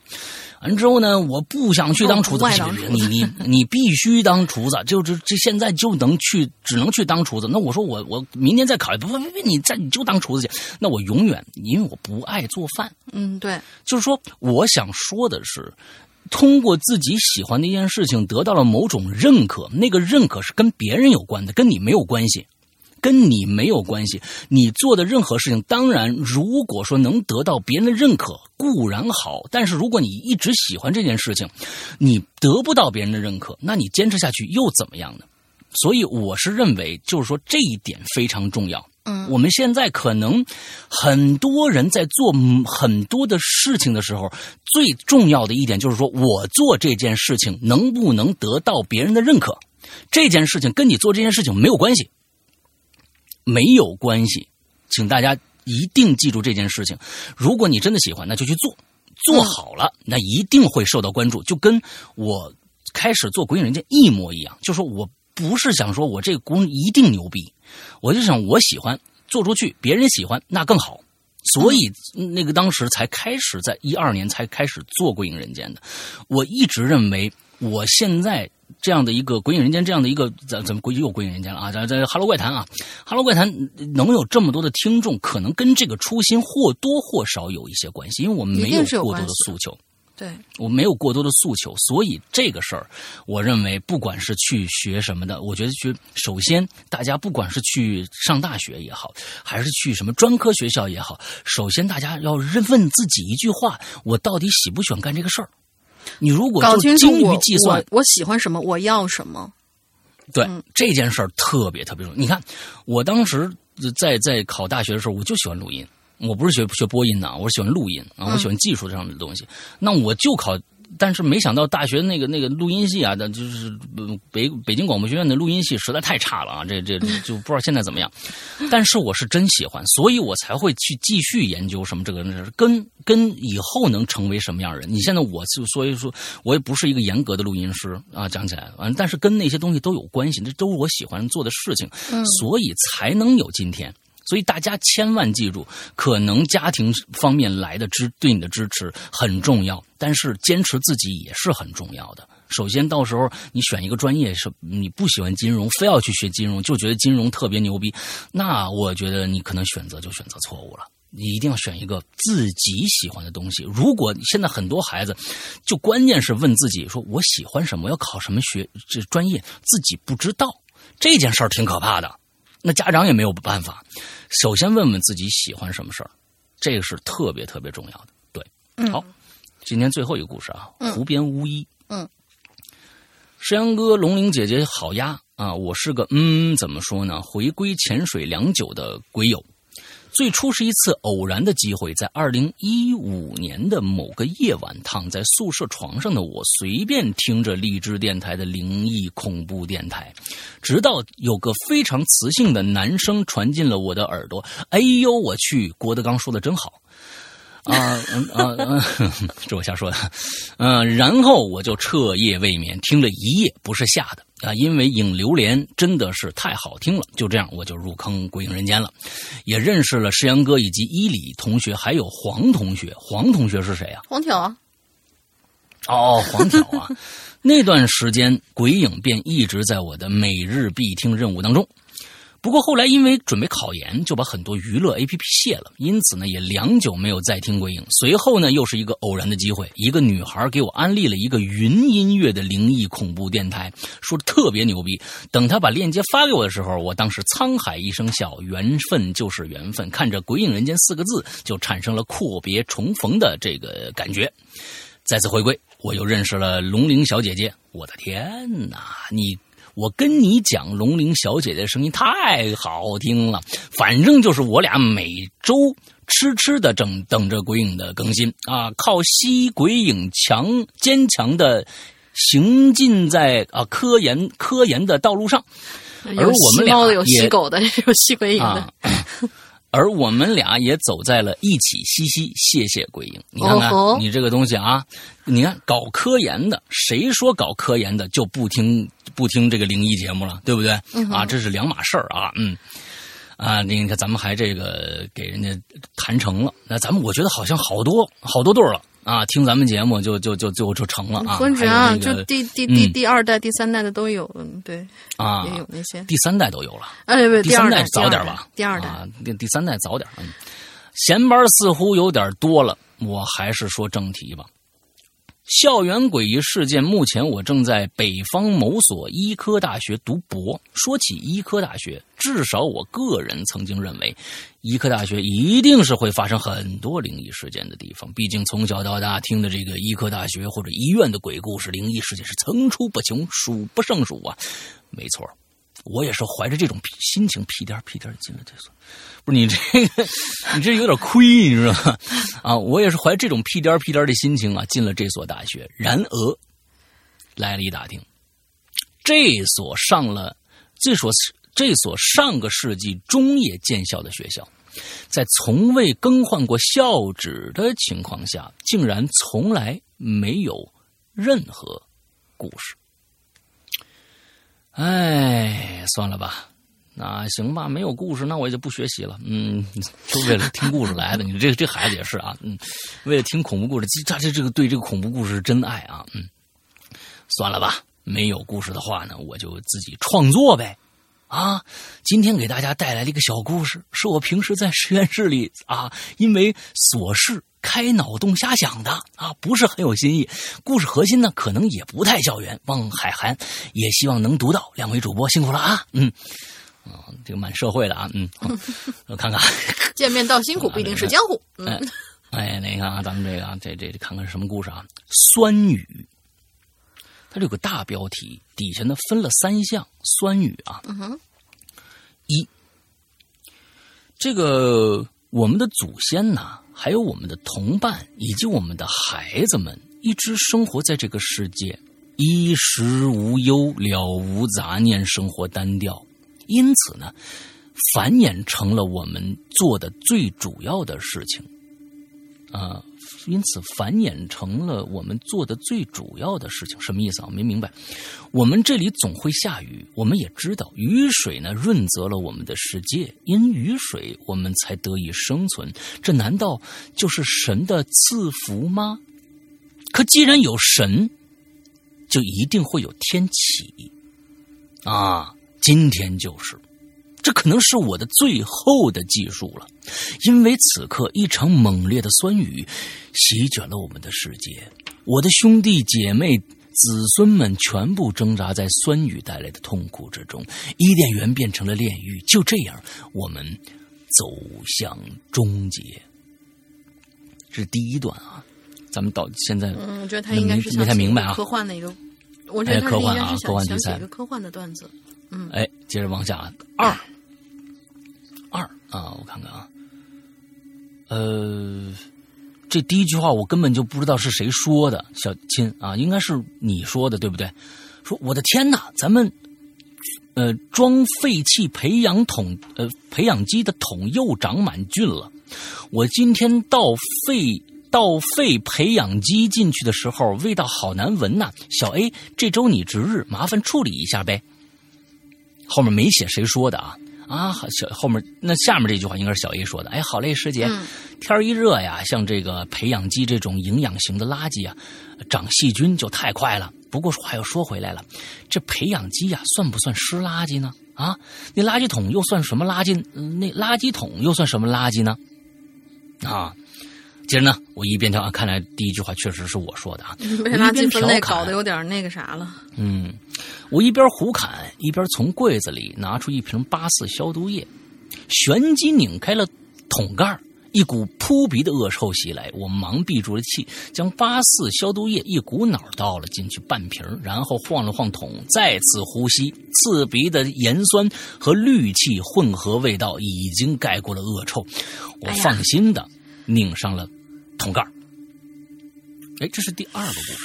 完了之后呢，我不想去当厨子，你你你必须当厨子，就这这现在就能去，只能去当厨子。那我说我我明年再考虑，不不不，你再你就当厨子去。那我永远因为我不爱做饭。嗯，对，就是说我想说的是，通过自己喜欢的一件事情得到了某种认可，那个认可是跟别人有关的，跟你没有关系。跟你没有关系，你做的任何事情，当然，如果说能得到别人的认可固然好，但是如果你一直喜欢这件事情，你得不到别人的认可，那你坚持下去又怎么样呢？所以我是认为，就是说这一点非常重要。嗯，我们现在可能很多人在做很多的事情的时候，最重要的一点就是说我做这件事情能不能得到别人的认可，这件事情跟你做这件事情没有关系。没有关系，请大家一定记住这件事情。如果你真的喜欢，那就去做，做好了，那一定会受到关注。就跟我开始做《鬼影人间》一模一样，就说我不是想说我这个工一定牛逼，我就想我喜欢做出去，别人喜欢那更好。所以那个当时才开始在一二年才开始做《鬼影人间》的。我一直认为我现在。这样的一个《鬼影人间》，这样的一个怎怎么鬼又《鬼影人间》了啊？在在《哈喽怪谈》啊，《哈喽怪谈》能有这么多的听众，可能跟这个初心或多或少有一些关系，因为我们没有过多的诉求，对我没有过多的诉求，所以这个事儿，我认为不管是去学什么的，我觉得去首先大家不管是去上大学也好，还是去什么专科学校也好，首先大家要认问自己一句话：我到底喜不喜欢干这个事儿？你如果搞清楚我我我喜欢什么，我要什么，对这件事儿特别特别重要。你看，我当时在在考大学的时候，我就喜欢录音，我不是学学播音的，我是喜欢录音啊，我喜欢技术上的东西。那我就考。但是没想到大学那个那个录音系啊，那就是北北京广播学院的录音系实在太差了啊！这 这就不知道现在怎么样。但是我是真喜欢，所以我才会去继续研究什么这个跟跟以后能成为什么样人。你现在我就所以说，我也不是一个严格的录音师啊，讲起来啊，但是跟那些东西都有关系，这都是我喜欢做的事情，所以才能有今天。所以大家千万记住，可能家庭方面来的支对你的支持很重要，但是坚持自己也是很重要的。首先，到时候你选一个专业是你不喜欢金融，非要去学金融，就觉得金融特别牛逼，那我觉得你可能选择就选择错误了。你一定要选一个自己喜欢的东西。如果现在很多孩子，就关键是问自己说：“我喜欢什么？要考什么学这专业？”自己不知道这件事儿挺可怕的。那家长也没有办法，首先问问自己喜欢什么事儿，这个是特别特别重要的。对，好，今天最后一个故事啊，湖边巫医。嗯，石阳哥、龙玲姐姐好呀啊！我是个嗯，怎么说呢？回归潜水良久的鬼友，最初是一次偶然的机会，在二零一五年的某个夜晚，躺在宿舍床上的我，随便听着荔枝电台的灵异恐怖电台，直到有个非常磁性的男声传进了我的耳朵。哎呦我去，郭德纲说的真好。啊，嗯啊，嗯，这我瞎说的，嗯，然后我就彻夜未眠，听了一夜，不是吓的啊，因为《影流连》真的是太好听了，就这样我就入坑《鬼影人间》了，也认识了石阳哥以及伊里同学，还有黄同学。黄同学是谁啊？黄条啊。哦，黄条啊，那段时间《鬼影》便一直在我的每日必听任务当中。不过后来因为准备考研，就把很多娱乐 A P P 卸了，因此呢也良久没有再听鬼影。随后呢又是一个偶然的机会，一个女孩给我安利了一个云音乐的灵异恐怖电台，说特别牛逼。等她把链接发给我的时候，我当时沧海一声笑，缘分就是缘分，看着“鬼影人间”四个字就产生了阔别重逢的这个感觉。再次回归，我又认识了龙玲小姐姐。我的天哪，你！我跟你讲，龙玲小姐姐声音太好听了，反正就是我俩每周痴痴的等等着鬼影的更新啊，靠吸鬼影强坚强的行进在啊科研科研的道路上，而我们俩有吸狗的，有吸鬼影的。而我们俩也走在了一起嘻嘻，谢谢鬼影。你看看你这个东西啊，你看搞科研的，谁说搞科研的就不听不听这个灵异节目了，对不对？啊，这是两码事儿啊，嗯，啊，你看咱们还这个给人家谈成了，那咱们我觉得好像好多好多对了。啊，听咱们节目就就就就就成了啊！何止啊，就第第第第二代、第三代的都有，嗯，对啊，也有那些第三代都有了。哎，不，第三代早点吧，第二代，第第三代早点。嗯，闲班似乎有点多了，我还是说正题吧。校园诡异事件，目前我正在北方某所医科大学读博。说起医科大学，至少我个人曾经认为，医科大学一定是会发生很多灵异事件的地方。毕竟从小到大听的这个医科大学或者医院的鬼故事、灵异事件是层出不穷、数不胜数啊。没错。我也是怀着这种心情屁颠屁颠进了这所，不是你这个，你这有点亏，你知道吗？啊，我也是怀这种屁颠屁颠的心情啊，进了这所大学。然而，来了一打听，这所上了这所这所上个世纪中叶建校的学校，在从未更换过校址的情况下，竟然从来没有任何故事。哎，算了吧，那行吧，没有故事，那我也就不学习了。嗯，都为了听故事来的。你这这孩子也是啊，嗯，为了听恐怖故事，这这这个对这个恐怖故事是真爱啊。嗯，算了吧，没有故事的话呢，我就自己创作呗。啊，今天给大家带来了一个小故事，是我平时在实验室里啊，因为琐事。开脑洞瞎想的啊，不是很有新意。故事核心呢，可能也不太校园。望海涵也希望能读到。两位主播辛苦了啊，嗯，啊，这个蛮社会的啊，嗯，我看看，见面道辛苦，不一定是江湖。哎，哎，你看啊，咱们这个这这看看是什么故事啊？酸雨，它这有个大标题，底下呢分了三项酸雨啊。嗯哼，一，这个我们的祖先呢？还有我们的同伴以及我们的孩子们，一直生活在这个世界，衣食无忧，了无杂念，生活单调，因此呢，繁衍成了我们做的最主要的事情，啊。因此，繁衍成了我们做的最主要的事情。什么意思啊？没明白。我们这里总会下雨，我们也知道雨水呢润泽了我们的世界，因雨水我们才得以生存。这难道就是神的赐福吗？可既然有神，就一定会有天启啊！今天就是。这可能是我的最后的技术了，因为此刻一场猛烈的酸雨席卷了我们的世界，我的兄弟姐妹、子孙们全部挣扎在酸雨带来的痛苦之中，伊甸园变成了炼狱。就这样，我们走向终结。这是第一段啊，咱们到现在，嗯，我觉得他应该是没太明白啊，科幻的一个，我觉得科幻啊，科幻题材，一个科幻的段子。嗯，哎，接着往下二二啊，我看看啊，呃，这第一句话我根本就不知道是谁说的，小亲啊，应该是你说的对不对？说我的天哪，咱们呃装废弃培养桶呃培养基的桶又长满菌了，我今天倒废。倒废培养基进去的时候，味道好难闻呐。小 A，这周你值日，麻烦处理一下呗。后面没写谁说的啊啊，小后面那下面这句话应该是小 A 说的。哎，好嘞，师姐，天一热呀，像这个培养基这种营养型的垃圾啊，长细菌就太快了。不过话又说回来了，这培养基呀，算不算湿垃圾呢？啊，那垃圾桶又算什么垃圾？那垃圾桶又算什么垃圾呢？啊？接着呢，我一边调啊，看来第一句话确实是我说的啊。被垃圾分类搞得有点那个啥了。嗯，我一边胡侃，一边从柜子里拿出一瓶八四消毒液，旋即拧开了桶盖一股扑鼻的恶臭袭来，我忙闭住了气，将八四消毒液一股脑倒了进去半瓶，然后晃了晃桶，再次呼吸，刺鼻的盐酸和氯气混合味道已经盖过了恶臭，我放心的拧上了。桶盖哎，这是第二个故事，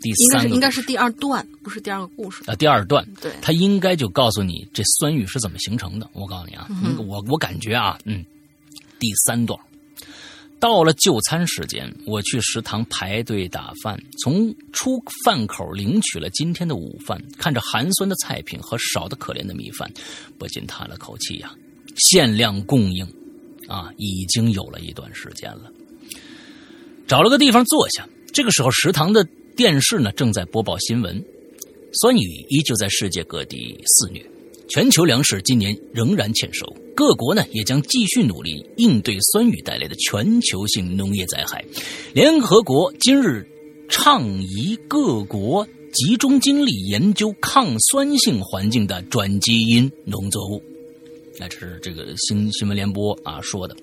第三个应该是第二段，不是第二个故事啊。第二段，对，他应该就告诉你这酸雨是怎么形成的。我告诉你啊，我我感觉啊，嗯，第三段到了就餐时间，我去食堂排队打饭，从出饭口领取了今天的午饭，看着寒酸的菜品和少的可怜的米饭，不禁叹了口气呀。限量供应啊，已经有了一段时间了。找了个地方坐下，这个时候食堂的电视呢正在播报新闻，酸雨依旧在世界各地肆虐，全球粮食今年仍然欠收，各国呢也将继续努力应对酸雨带来的全球性农业灾害。联合国今日倡议各国集中精力研究抗酸性环境的转基因农作物。那这是这个新新闻联播啊说的。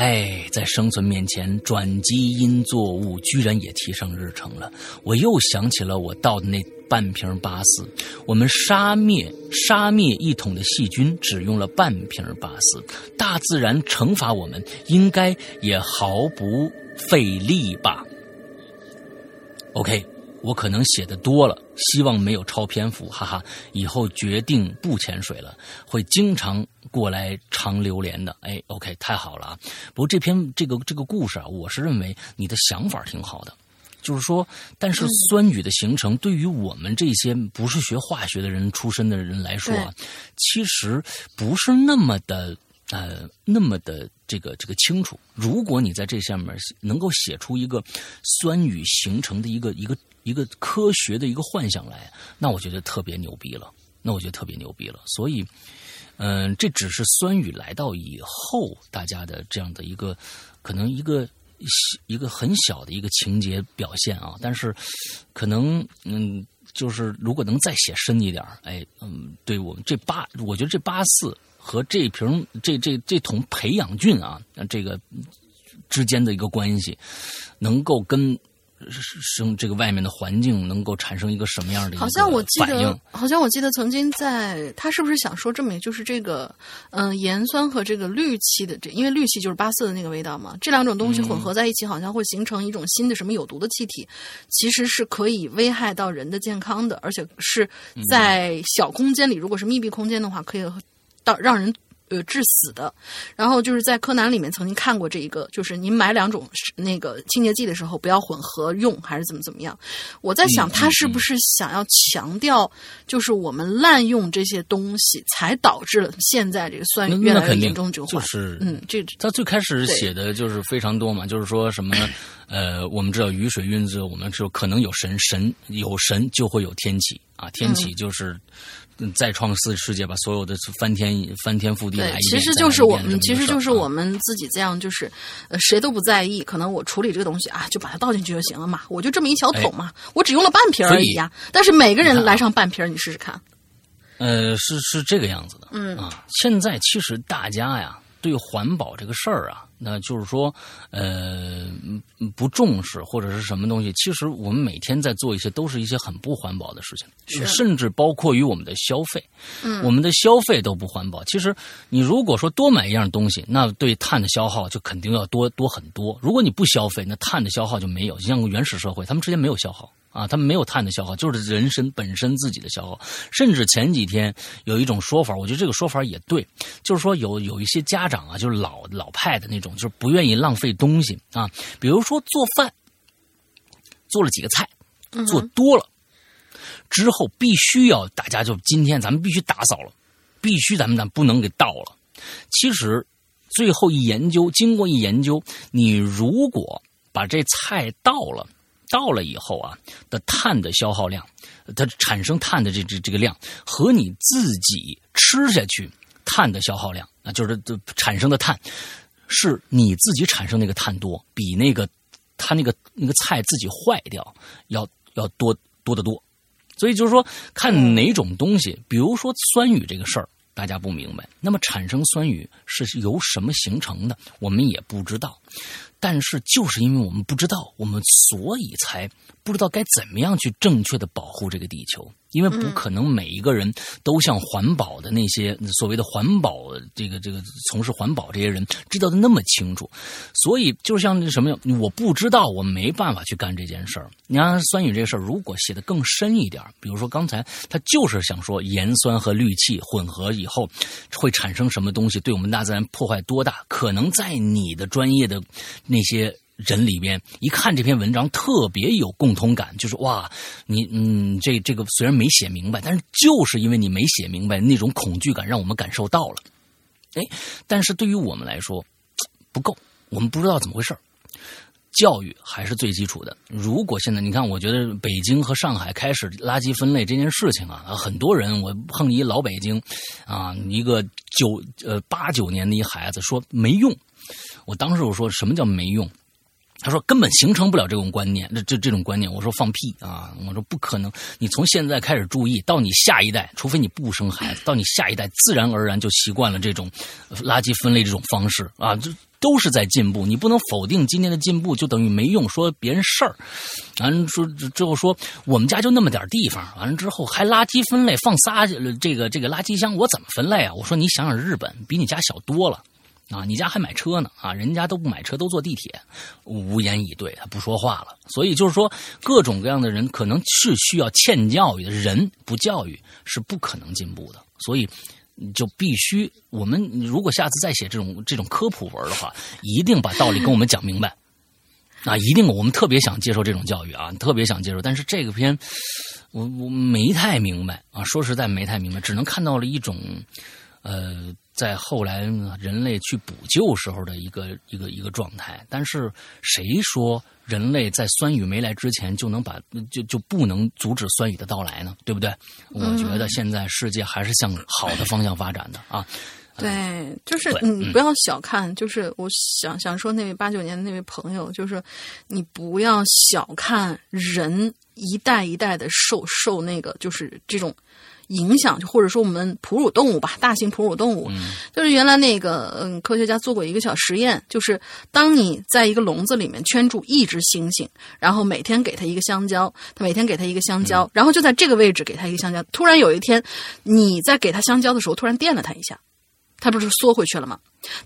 哎，在生存面前，转基因作物居然也提上日程了。我又想起了我倒的那半瓶八四，我们杀灭杀灭一桶的细菌只用了半瓶八四，大自然惩罚我们应该也毫不费力吧？OK。我可能写的多了，希望没有超篇幅，哈哈。以后决定不潜水了，会经常过来尝榴莲的。哎，OK，太好了啊！不过这篇这个这个故事啊，我是认为你的想法挺好的，就是说，但是酸雨的形成对于我们这些不是学化学的人出身的人来说啊，其实不是那么的呃那么的这个这个清楚。如果你在这下面能够写出一个酸雨形成的一个一个。一个科学的一个幻想来，那我觉得特别牛逼了。那我觉得特别牛逼了。所以，嗯，这只是酸雨来到以后大家的这样的一个可能一个一个很小的一个情节表现啊。但是，可能嗯，就是如果能再写深一点哎，嗯，对我们这八，我觉得这八四和这瓶这这这桶培养菌啊，这个之间的一个关系，能够跟。生这个外面的环境能够产生一个什么样的？好像我记得，好像我记得曾经在他是不是想说这么，就是这个嗯盐酸和这个氯气的这，因为氯气就是八四的那个味道嘛，这两种东西混合在一起，好像会形成一种新的什么有毒的气体，其实是可以危害到人的健康的，而且是在小空间里，如果是密闭空间的话，可以到让人。呃，致死的。然后就是在柯南里面曾经看过这一个，就是您买两种那个清洁剂的时候不要混合用，还是怎么怎么样？我在想，他是不是想要强调，就是我们滥用这些东西，才导致了现在这个酸雨越来越严重这个就是，嗯，这他最开始写的就是非常多嘛，就是说什么，呃，我们知道雨水运作，我们知道可能有神，神有神就会有天启啊，天启就是。再创四世界，把所有的翻天翻天覆地来一其实就是我们，其实就是我们自己这样，就是呃，谁都不在意。可能我处理这个东西啊，就把它倒进去就行了嘛。我就这么一小桶嘛，我只用了半瓶而已呀。但是每个人来上半瓶，你试试看。呃，是是这个样子的。嗯啊，现在其实大家呀，对环保这个事儿啊，那就是说，呃，不重视或者是什么东西，其实我们每天在做一些都是一些很不环保的事情，甚至包括于我们的消费，嗯，我们的消费都不环保。其实你如果说多买一样东西，那对碳的消耗就肯定要多多很多。如果你不消费，那碳的消耗就没有。像原始社会，他们之间没有消耗。啊，他们没有碳的消耗，就是人身本身自己的消耗。甚至前几天有一种说法，我觉得这个说法也对，就是说有有一些家长啊，就是老老派的那种，就是不愿意浪费东西啊。比如说做饭，做了几个菜，做多了之后，必须要大家就今天咱们必须打扫了，必须咱们咱不能给倒了。其实最后一研究，经过一研究，你如果把这菜倒了。到了以后啊，的碳的消耗量，它产生碳的这这这个量，和你自己吃下去碳的消耗量，啊，就是产生的碳，是你自己产生那个碳多，比那个它那个那个菜自己坏掉要要多多得多。所以就是说，看哪种东西，比如说酸雨这个事儿，大家不明白，那么产生酸雨是由什么形成的，我们也不知道。但是，就是因为我们不知道，我们所以才不知道该怎么样去正确的保护这个地球。因为不可能每一个人都像环保的那些所谓的环保这个这个从事环保这些人知道的那么清楚。所以，就像那什么，我不知道，我没办法去干这件事儿。你看酸雨这事儿，如果写的更深一点，比如说刚才他就是想说盐酸和氯气混合以后会产生什么东西，对我们大自然破坏多大？可能在你的专业的。那些人里边一看这篇文章特别有共同感，就是哇，你嗯，这这个虽然没写明白，但是就是因为你没写明白，那种恐惧感让我们感受到了。哎，但是对于我们来说不够，我们不知道怎么回事教育还是最基础的。如果现在你看，我觉得北京和上海开始垃圾分类这件事情啊，很多人我碰一老北京啊，一个九呃八九年的一孩子说没用。我当时我说什么叫没用？他说根本形成不了这种观念，这这这种观念。我说放屁啊！我说不可能。你从现在开始注意，到你下一代，除非你不生孩子，到你下一代自然而然就习惯了这种垃圾分类这种方式啊！这都是在进步，你不能否定今天的进步，就等于没用。说别人事儿，完说之后说我们家就那么点地方，完了之后还垃圾分类放仨这个这个垃圾箱，我怎么分类啊？我说你想想日本，比你家小多了。啊，你家还买车呢？啊，人家都不买车，都坐地铁，无言以对，他不说话了。所以就是说，各种各样的人可能是需要欠教育的人，不教育是不可能进步的。所以就必须，我们如果下次再写这种这种科普文的话，一定把道理跟我们讲明白。啊，一定，我们特别想接受这种教育啊，特别想接受。但是这个片，我我没太明白啊，说实在没太明白，只能看到了一种，呃。在后来人类去补救时候的一个一个一个状态，但是谁说人类在酸雨没来之前就能把就就不能阻止酸雨的到来呢？对不对？我觉得现在世界还是向好的方向发展的啊。对，就是你不要小看，就是我想想说那位八九年的那位朋友，就是你不要小看人一代一代的受受那个就是这种。影响，就或者说我们哺乳动物吧，大型哺乳动物，就是原来那个嗯，科学家做过一个小实验，就是当你在一个笼子里面圈住一只猩猩，然后每天给它一个香蕉，它每天给它一个香蕉，然后就在这个位置给它一个香蕉，突然有一天你在给它香蕉的时候，突然电了它一下，它不是缩回去了吗？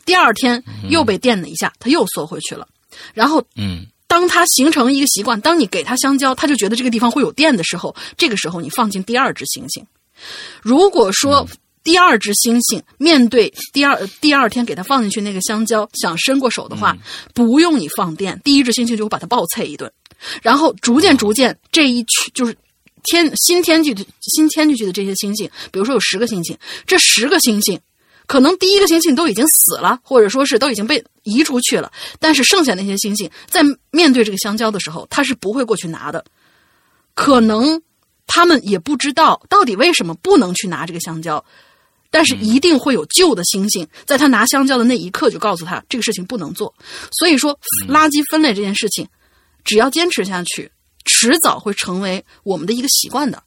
第二天又被电了一下，它又缩回去了，然后嗯。当它形成一个习惯，当你给它香蕉，它就觉得这个地方会有电的时候，这个时候你放进第二只猩猩。如果说第二只猩猩面对第二第二天给它放进去那个香蕉，想伸过手的话，不用你放电，第一只猩猩就会把它暴啐一顿，然后逐渐逐渐这一区就是天新添进去新添进去的这些猩猩，比如说有十个猩猩，这十个猩猩可能第一个猩猩都已经死了，或者说是都已经被移出去了，但是剩下那些猩猩在面对这个香蕉的时候，它是不会过去拿的，可能。他们也不知道到底为什么不能去拿这个香蕉，但是一定会有旧的猩猩在他拿香蕉的那一刻就告诉他这个事情不能做。所以说，垃圾分类这件事情，只要坚持下去，迟早会成为我们的一个习惯的。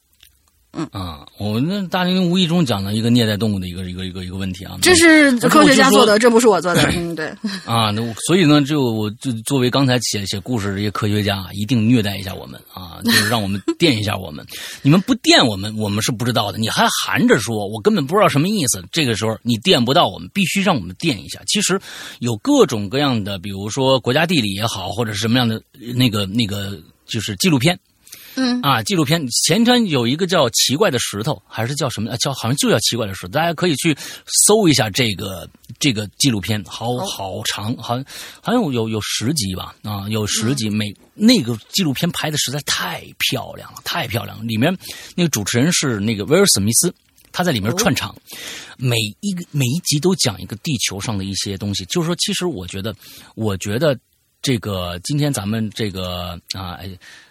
嗯啊，我那大林无意中讲了一个虐待动物的一个一个一个一个问题啊，这是科学家做的，这不是我做的。嗯，对。啊，那所以呢，就我就作为刚才写写故事这些科学家，一定虐待一下我们啊，就是让我们 电一下我们。你们不电我们，我们是不知道的。你还含着说，我根本不知道什么意思。这个时候你电不到我们，必须让我们电一下。其实有各种各样的，比如说国家地理也好，或者是什么样的那个那个，就是纪录片。嗯啊，纪录片前天有一个叫《奇怪的石头》，还是叫什么？叫好像就叫《奇怪的石头》，大家可以去搜一下这个这个纪录片，好好长，好像好像有有十集吧？啊，有十集，每那个纪录片拍的实在太漂亮了，太漂亮了。里面那个主持人是那个威尔史密斯，他在里面串场，每一个每一集都讲一个地球上的一些东西。就是说，其实我觉得，我觉得这个今天咱们这个啊，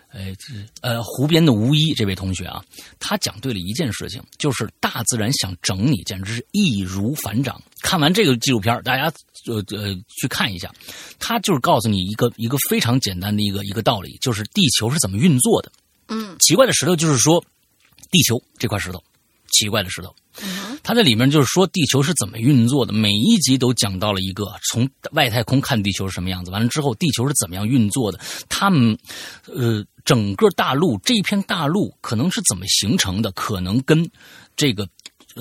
哎。这，呃，湖边的吴一这位同学啊，他讲对了一件事情，就是大自然想整你，简直是易如反掌。看完这个纪录片，大家呃呃去看一下，他就是告诉你一个一个非常简单的一个一个道理，就是地球是怎么运作的。嗯，奇怪的石头就是说，地球这块石头，奇怪的石头。他在里面就是说地球是怎么运作的，每一集都讲到了一个从外太空看地球是什么样子，完了之后地球是怎么样运作的，他们呃整个大陆这一片大陆可能是怎么形成的，可能跟这个。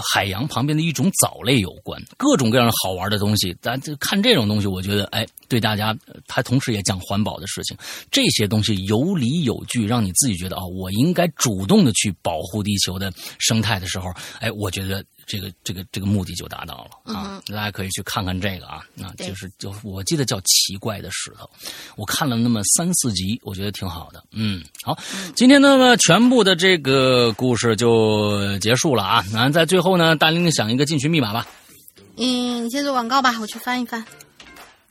海洋旁边的一种藻类有关，各种各样好玩的东西。咱就看这种东西，我觉得哎，对大家，他同时也讲环保的事情。这些东西有理有据，让你自己觉得啊，我应该主动的去保护地球的生态的时候，哎，我觉得。这个这个这个目的就达到了啊！大家可以去看看这个啊，那就是就我记得叫奇怪的石头，我看了那么三四集，我觉得挺好的。嗯，好，今天呢全部的这个故事就结束了啊！那在最后呢，大玲玲想一个进群密码吧。嗯，你先做广告吧，我去翻一翻。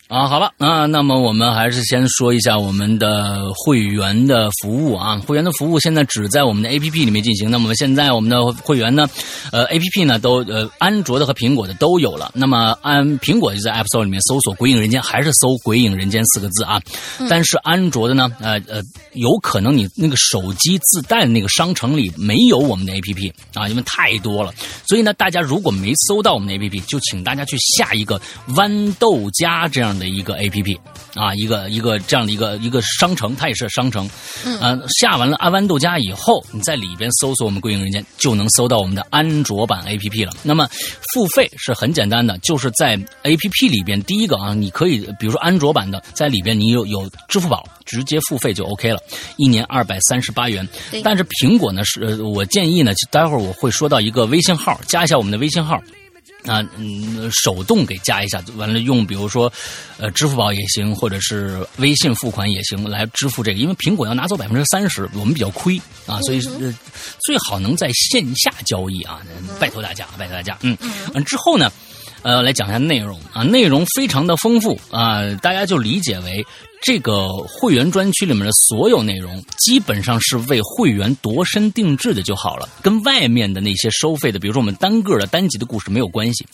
啊，好了啊，那么我们还是先说一下我们的会员的服务啊。会员的服务现在只在我们的 A P P 里面进行。那么现在我们的会员呢，呃，A P P 呢都呃，安卓的和苹果的都有了。那么安苹果就在 App Store 里面搜索“鬼影人间”，还是搜“鬼影人间”四个字啊。但是安卓的呢，呃呃，有可能你那个手机自带的那个商城里没有我们的 A P P 啊，因为太多了。所以呢，大家如果没搜到我们的 A P P，就请大家去下一个豌豆荚这样。的一个 A P P 啊，一个一个这样的一个一个商城，它也是商城。嗯，下完了阿豌豆荚以后，你在里边搜索我们贵影人间，就能搜到我们的安卓版 A P P 了。那么付费是很简单的，就是在 A P P 里边，第一个啊，你可以比如说安卓版的，在里边你有有支付宝直接付费就 OK 了，一年二百三十八元。但是苹果呢，是我建议呢，待会儿我会说到一个微信号，加一下我们的微信号。啊，嗯，手动给加一下，完了用，比如说，呃，支付宝也行，或者是微信付款也行，来支付这个。因为苹果要拿走百分之三十，我们比较亏啊，所以最好能在线下交易啊，拜托大家，拜托大家，嗯，嗯，之后呢，呃，来讲一下内容啊，内容非常的丰富啊，大家就理解为。这个会员专区里面的所有内容，基本上是为会员度身定制的就好了，跟外面的那些收费的，比如说我们单个的单集的故事没有关系，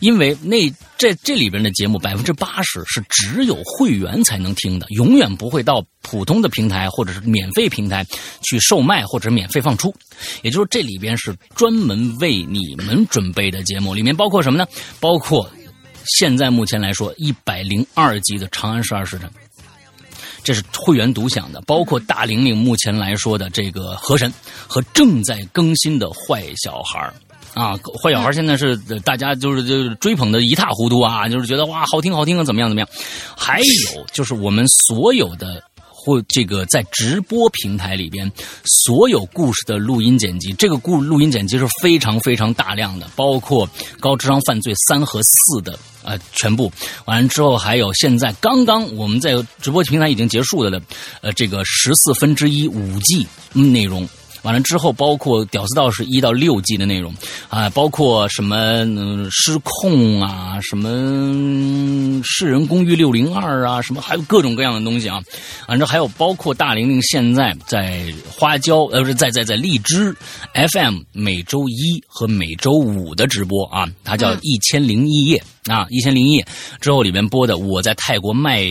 因为那这这里边的节目百分之八十是只有会员才能听的，永远不会到普通的平台或者是免费平台去售卖或者免费放出。也就是说这里边是专门为你们准备的节目，里面包括什么呢？包括现在目前来说一百零二集的《长安十二时辰》。这是会员独享的，包括大玲玲目前来说的这个河神和正在更新的坏小孩啊，坏小孩现在是大家就是就是追捧的一塌糊涂啊，就是觉得哇好听好听啊，怎么样怎么样？还有就是我们所有的或这个在直播平台里边所有故事的录音剪辑，这个故录音剪辑是非常非常大量的，包括高智商犯罪三和四的。呃，全部完了之后，还有现在刚刚我们在直播平台已经结束的了，呃，这个十四分之一五 G 内容。完了之后，包括《屌丝道士》一到六季的内容啊，包括什么失控啊，什么《世人公寓六零二》啊，什么还有各种各样的东西啊。反正还有包括大玲玲现在在花椒呃不是在在在荔枝 FM 每周一和每周五的直播啊，它叫一千零一夜啊，一千零一夜之后里面播的我在泰国卖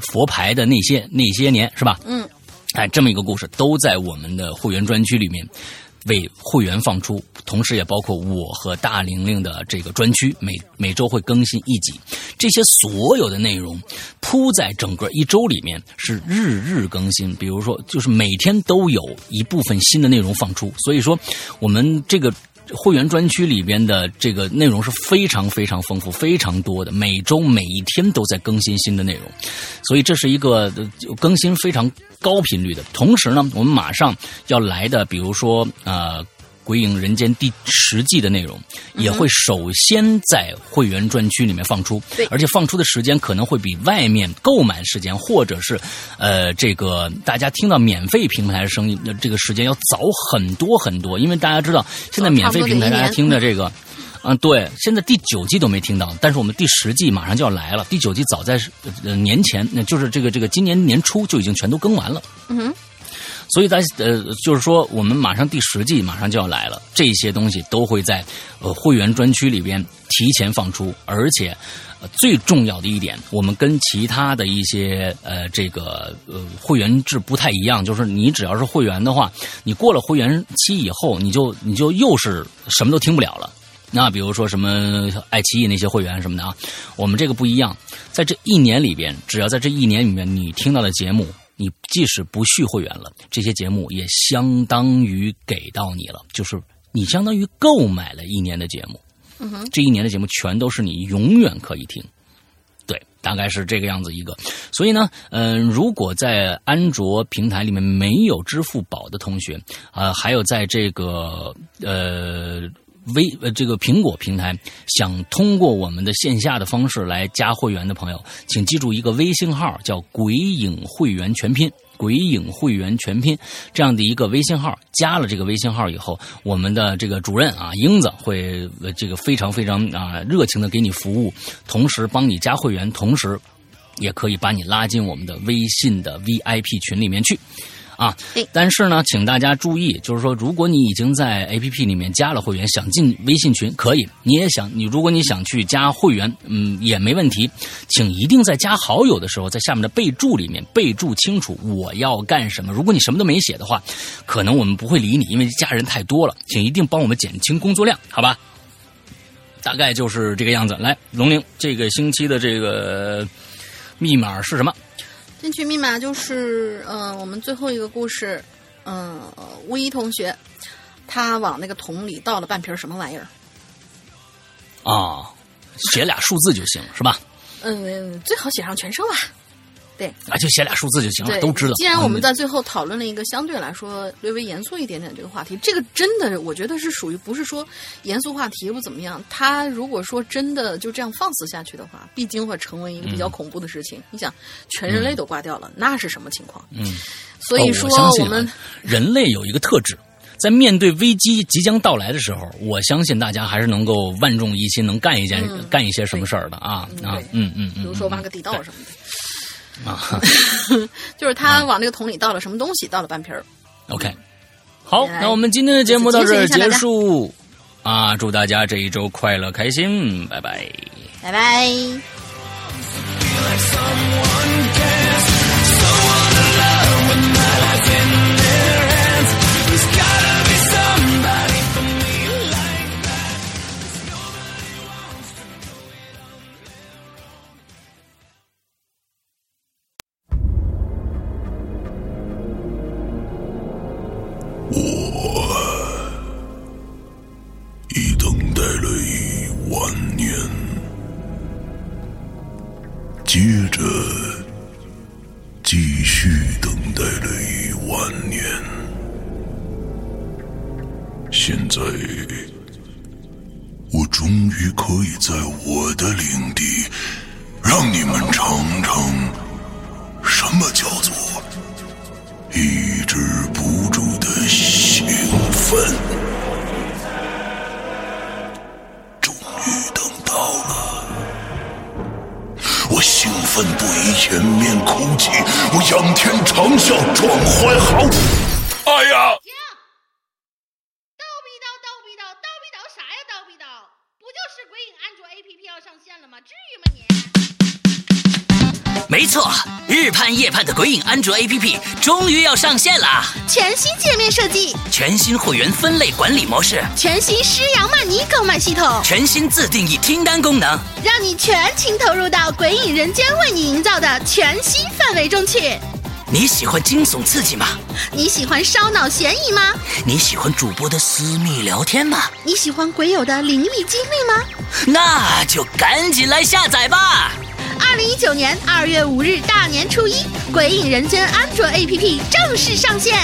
佛牌的那些那些年是吧？嗯。哎，这么一个故事都在我们的会员专区里面，为会员放出，同时也包括我和大玲玲的这个专区，每每周会更新一集。这些所有的内容铺在整个一周里面是日日更新，比如说就是每天都有一部分新的内容放出。所以说，我们这个。会员专区里边的这个内容是非常非常丰富、非常多的，每周每一天都在更新新的内容，所以这是一个更新非常高频率的。同时呢，我们马上要来的，比如说啊。《鬼影人间》第十季的内容也会首先在会员专区里面放出，而且放出的时间可能会比外面购买时间，或者是呃这个大家听到免费平台的声音的这个时间要早很多很多。因为大家知道，现在免费平台大家听的这个，嗯，对，现在第九季都没听到，但是我们第十季马上就要来了。第九季早在年前，那就是这个这个今年年初就已经全都更完了。嗯哼。所以，在呃，就是说，我们马上第十季马上就要来了，这些东西都会在呃会员专区里边提前放出，而且最重要的一点，我们跟其他的一些呃这个呃会员制不太一样，就是你只要是会员的话，你过了会员期以后，你就你就又是什么都听不了了。那比如说什么爱奇艺那些会员什么的啊，我们这个不一样，在这一年里边，只要在这一年里面你听到的节目。你即使不续会员了，这些节目也相当于给到你了，就是你相当于购买了一年的节目。嗯哼，这一年的节目全都是你永远可以听。对，大概是这个样子一个。所以呢，嗯，如果在安卓平台里面没有支付宝的同学，呃，还有在这个呃。微呃，这个苹果平台想通过我们的线下的方式来加会员的朋友，请记住一个微信号，叫“鬼影会员全拼”。鬼影会员全拼这样的一个微信号，加了这个微信号以后，我们的这个主任啊，英子会这个非常非常啊热情的给你服务，同时帮你加会员，同时也可以把你拉进我们的微信的 VIP 群里面去。啊，但是呢，请大家注意，就是说，如果你已经在 A P P 里面加了会员，想进微信群，可以。你也想，你如果你想去加会员，嗯，也没问题。请一定在加好友的时候，在下面的备注里面备注清楚我要干什么。如果你什么都没写的话，可能我们不会理你，因为加人太多了。请一定帮我们减轻工作量，好吧？大概就是这个样子。来，龙玲，这个星期的这个密码是什么？进去密码就是，嗯，我们最后一个故事，嗯，巫一同学，他往那个桶里倒了半瓶什么玩意儿？啊，写俩数字就行，是吧？嗯，最好写上全称吧。对，啊，就写俩数字就行了，都知道。既然我们在最后讨论了一个相对来说略微严肃一点点这个话题，这个真的我觉得是属于不是说严肃话题不怎么样。他如果说真的就这样放肆下去的话，必定会成为一个比较恐怖的事情。你想，全人类都挂掉了，那是什么情况？嗯，所以说我们人类有一个特质，在面对危机即将到来的时候，我相信大家还是能够万众一心，能干一件干一些什么事儿的啊啊嗯嗯嗯，比如说挖个地道什么的。啊，就是他往那个桶里倒了什么东西，倒了半瓶儿。OK，好，那我们今天的节目到这儿结束啊！祝大家这一周快乐开心，拜拜，拜拜。接鬼影安卓 APP 终于要上线了！全新界面设计，全新会员分类管理模式，全新施阳曼尼购买系统，全新自定义听单功能，让你全情投入到鬼影人间为你营造的全新氛围中去。你喜欢惊悚刺激吗？你喜欢烧脑悬疑吗？你喜欢主播的私密聊天吗？你喜欢鬼友的灵异经历吗？那就赶紧来下载吧！二零一九年二月五日大年初一，《鬼影人间》安卓 APP 正式上线。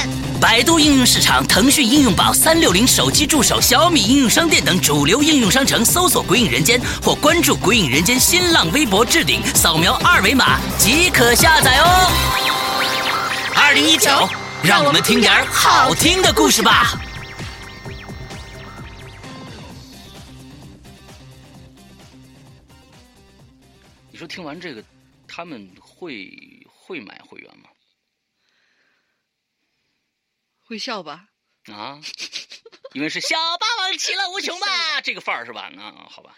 百度应用市场、腾讯应用宝、三六零手机助手、小米应用商店等主流应用商城搜索“鬼影人间”或关注“鬼影人间”新浪微博置顶，扫描二维码即可下载哦。二零一九，让我们听点好听的故事吧。说听完这个，他们会会买会员吗？会笑吧？啊，因为是小霸王其乐无穷吧，这个范儿是吧？那好吧。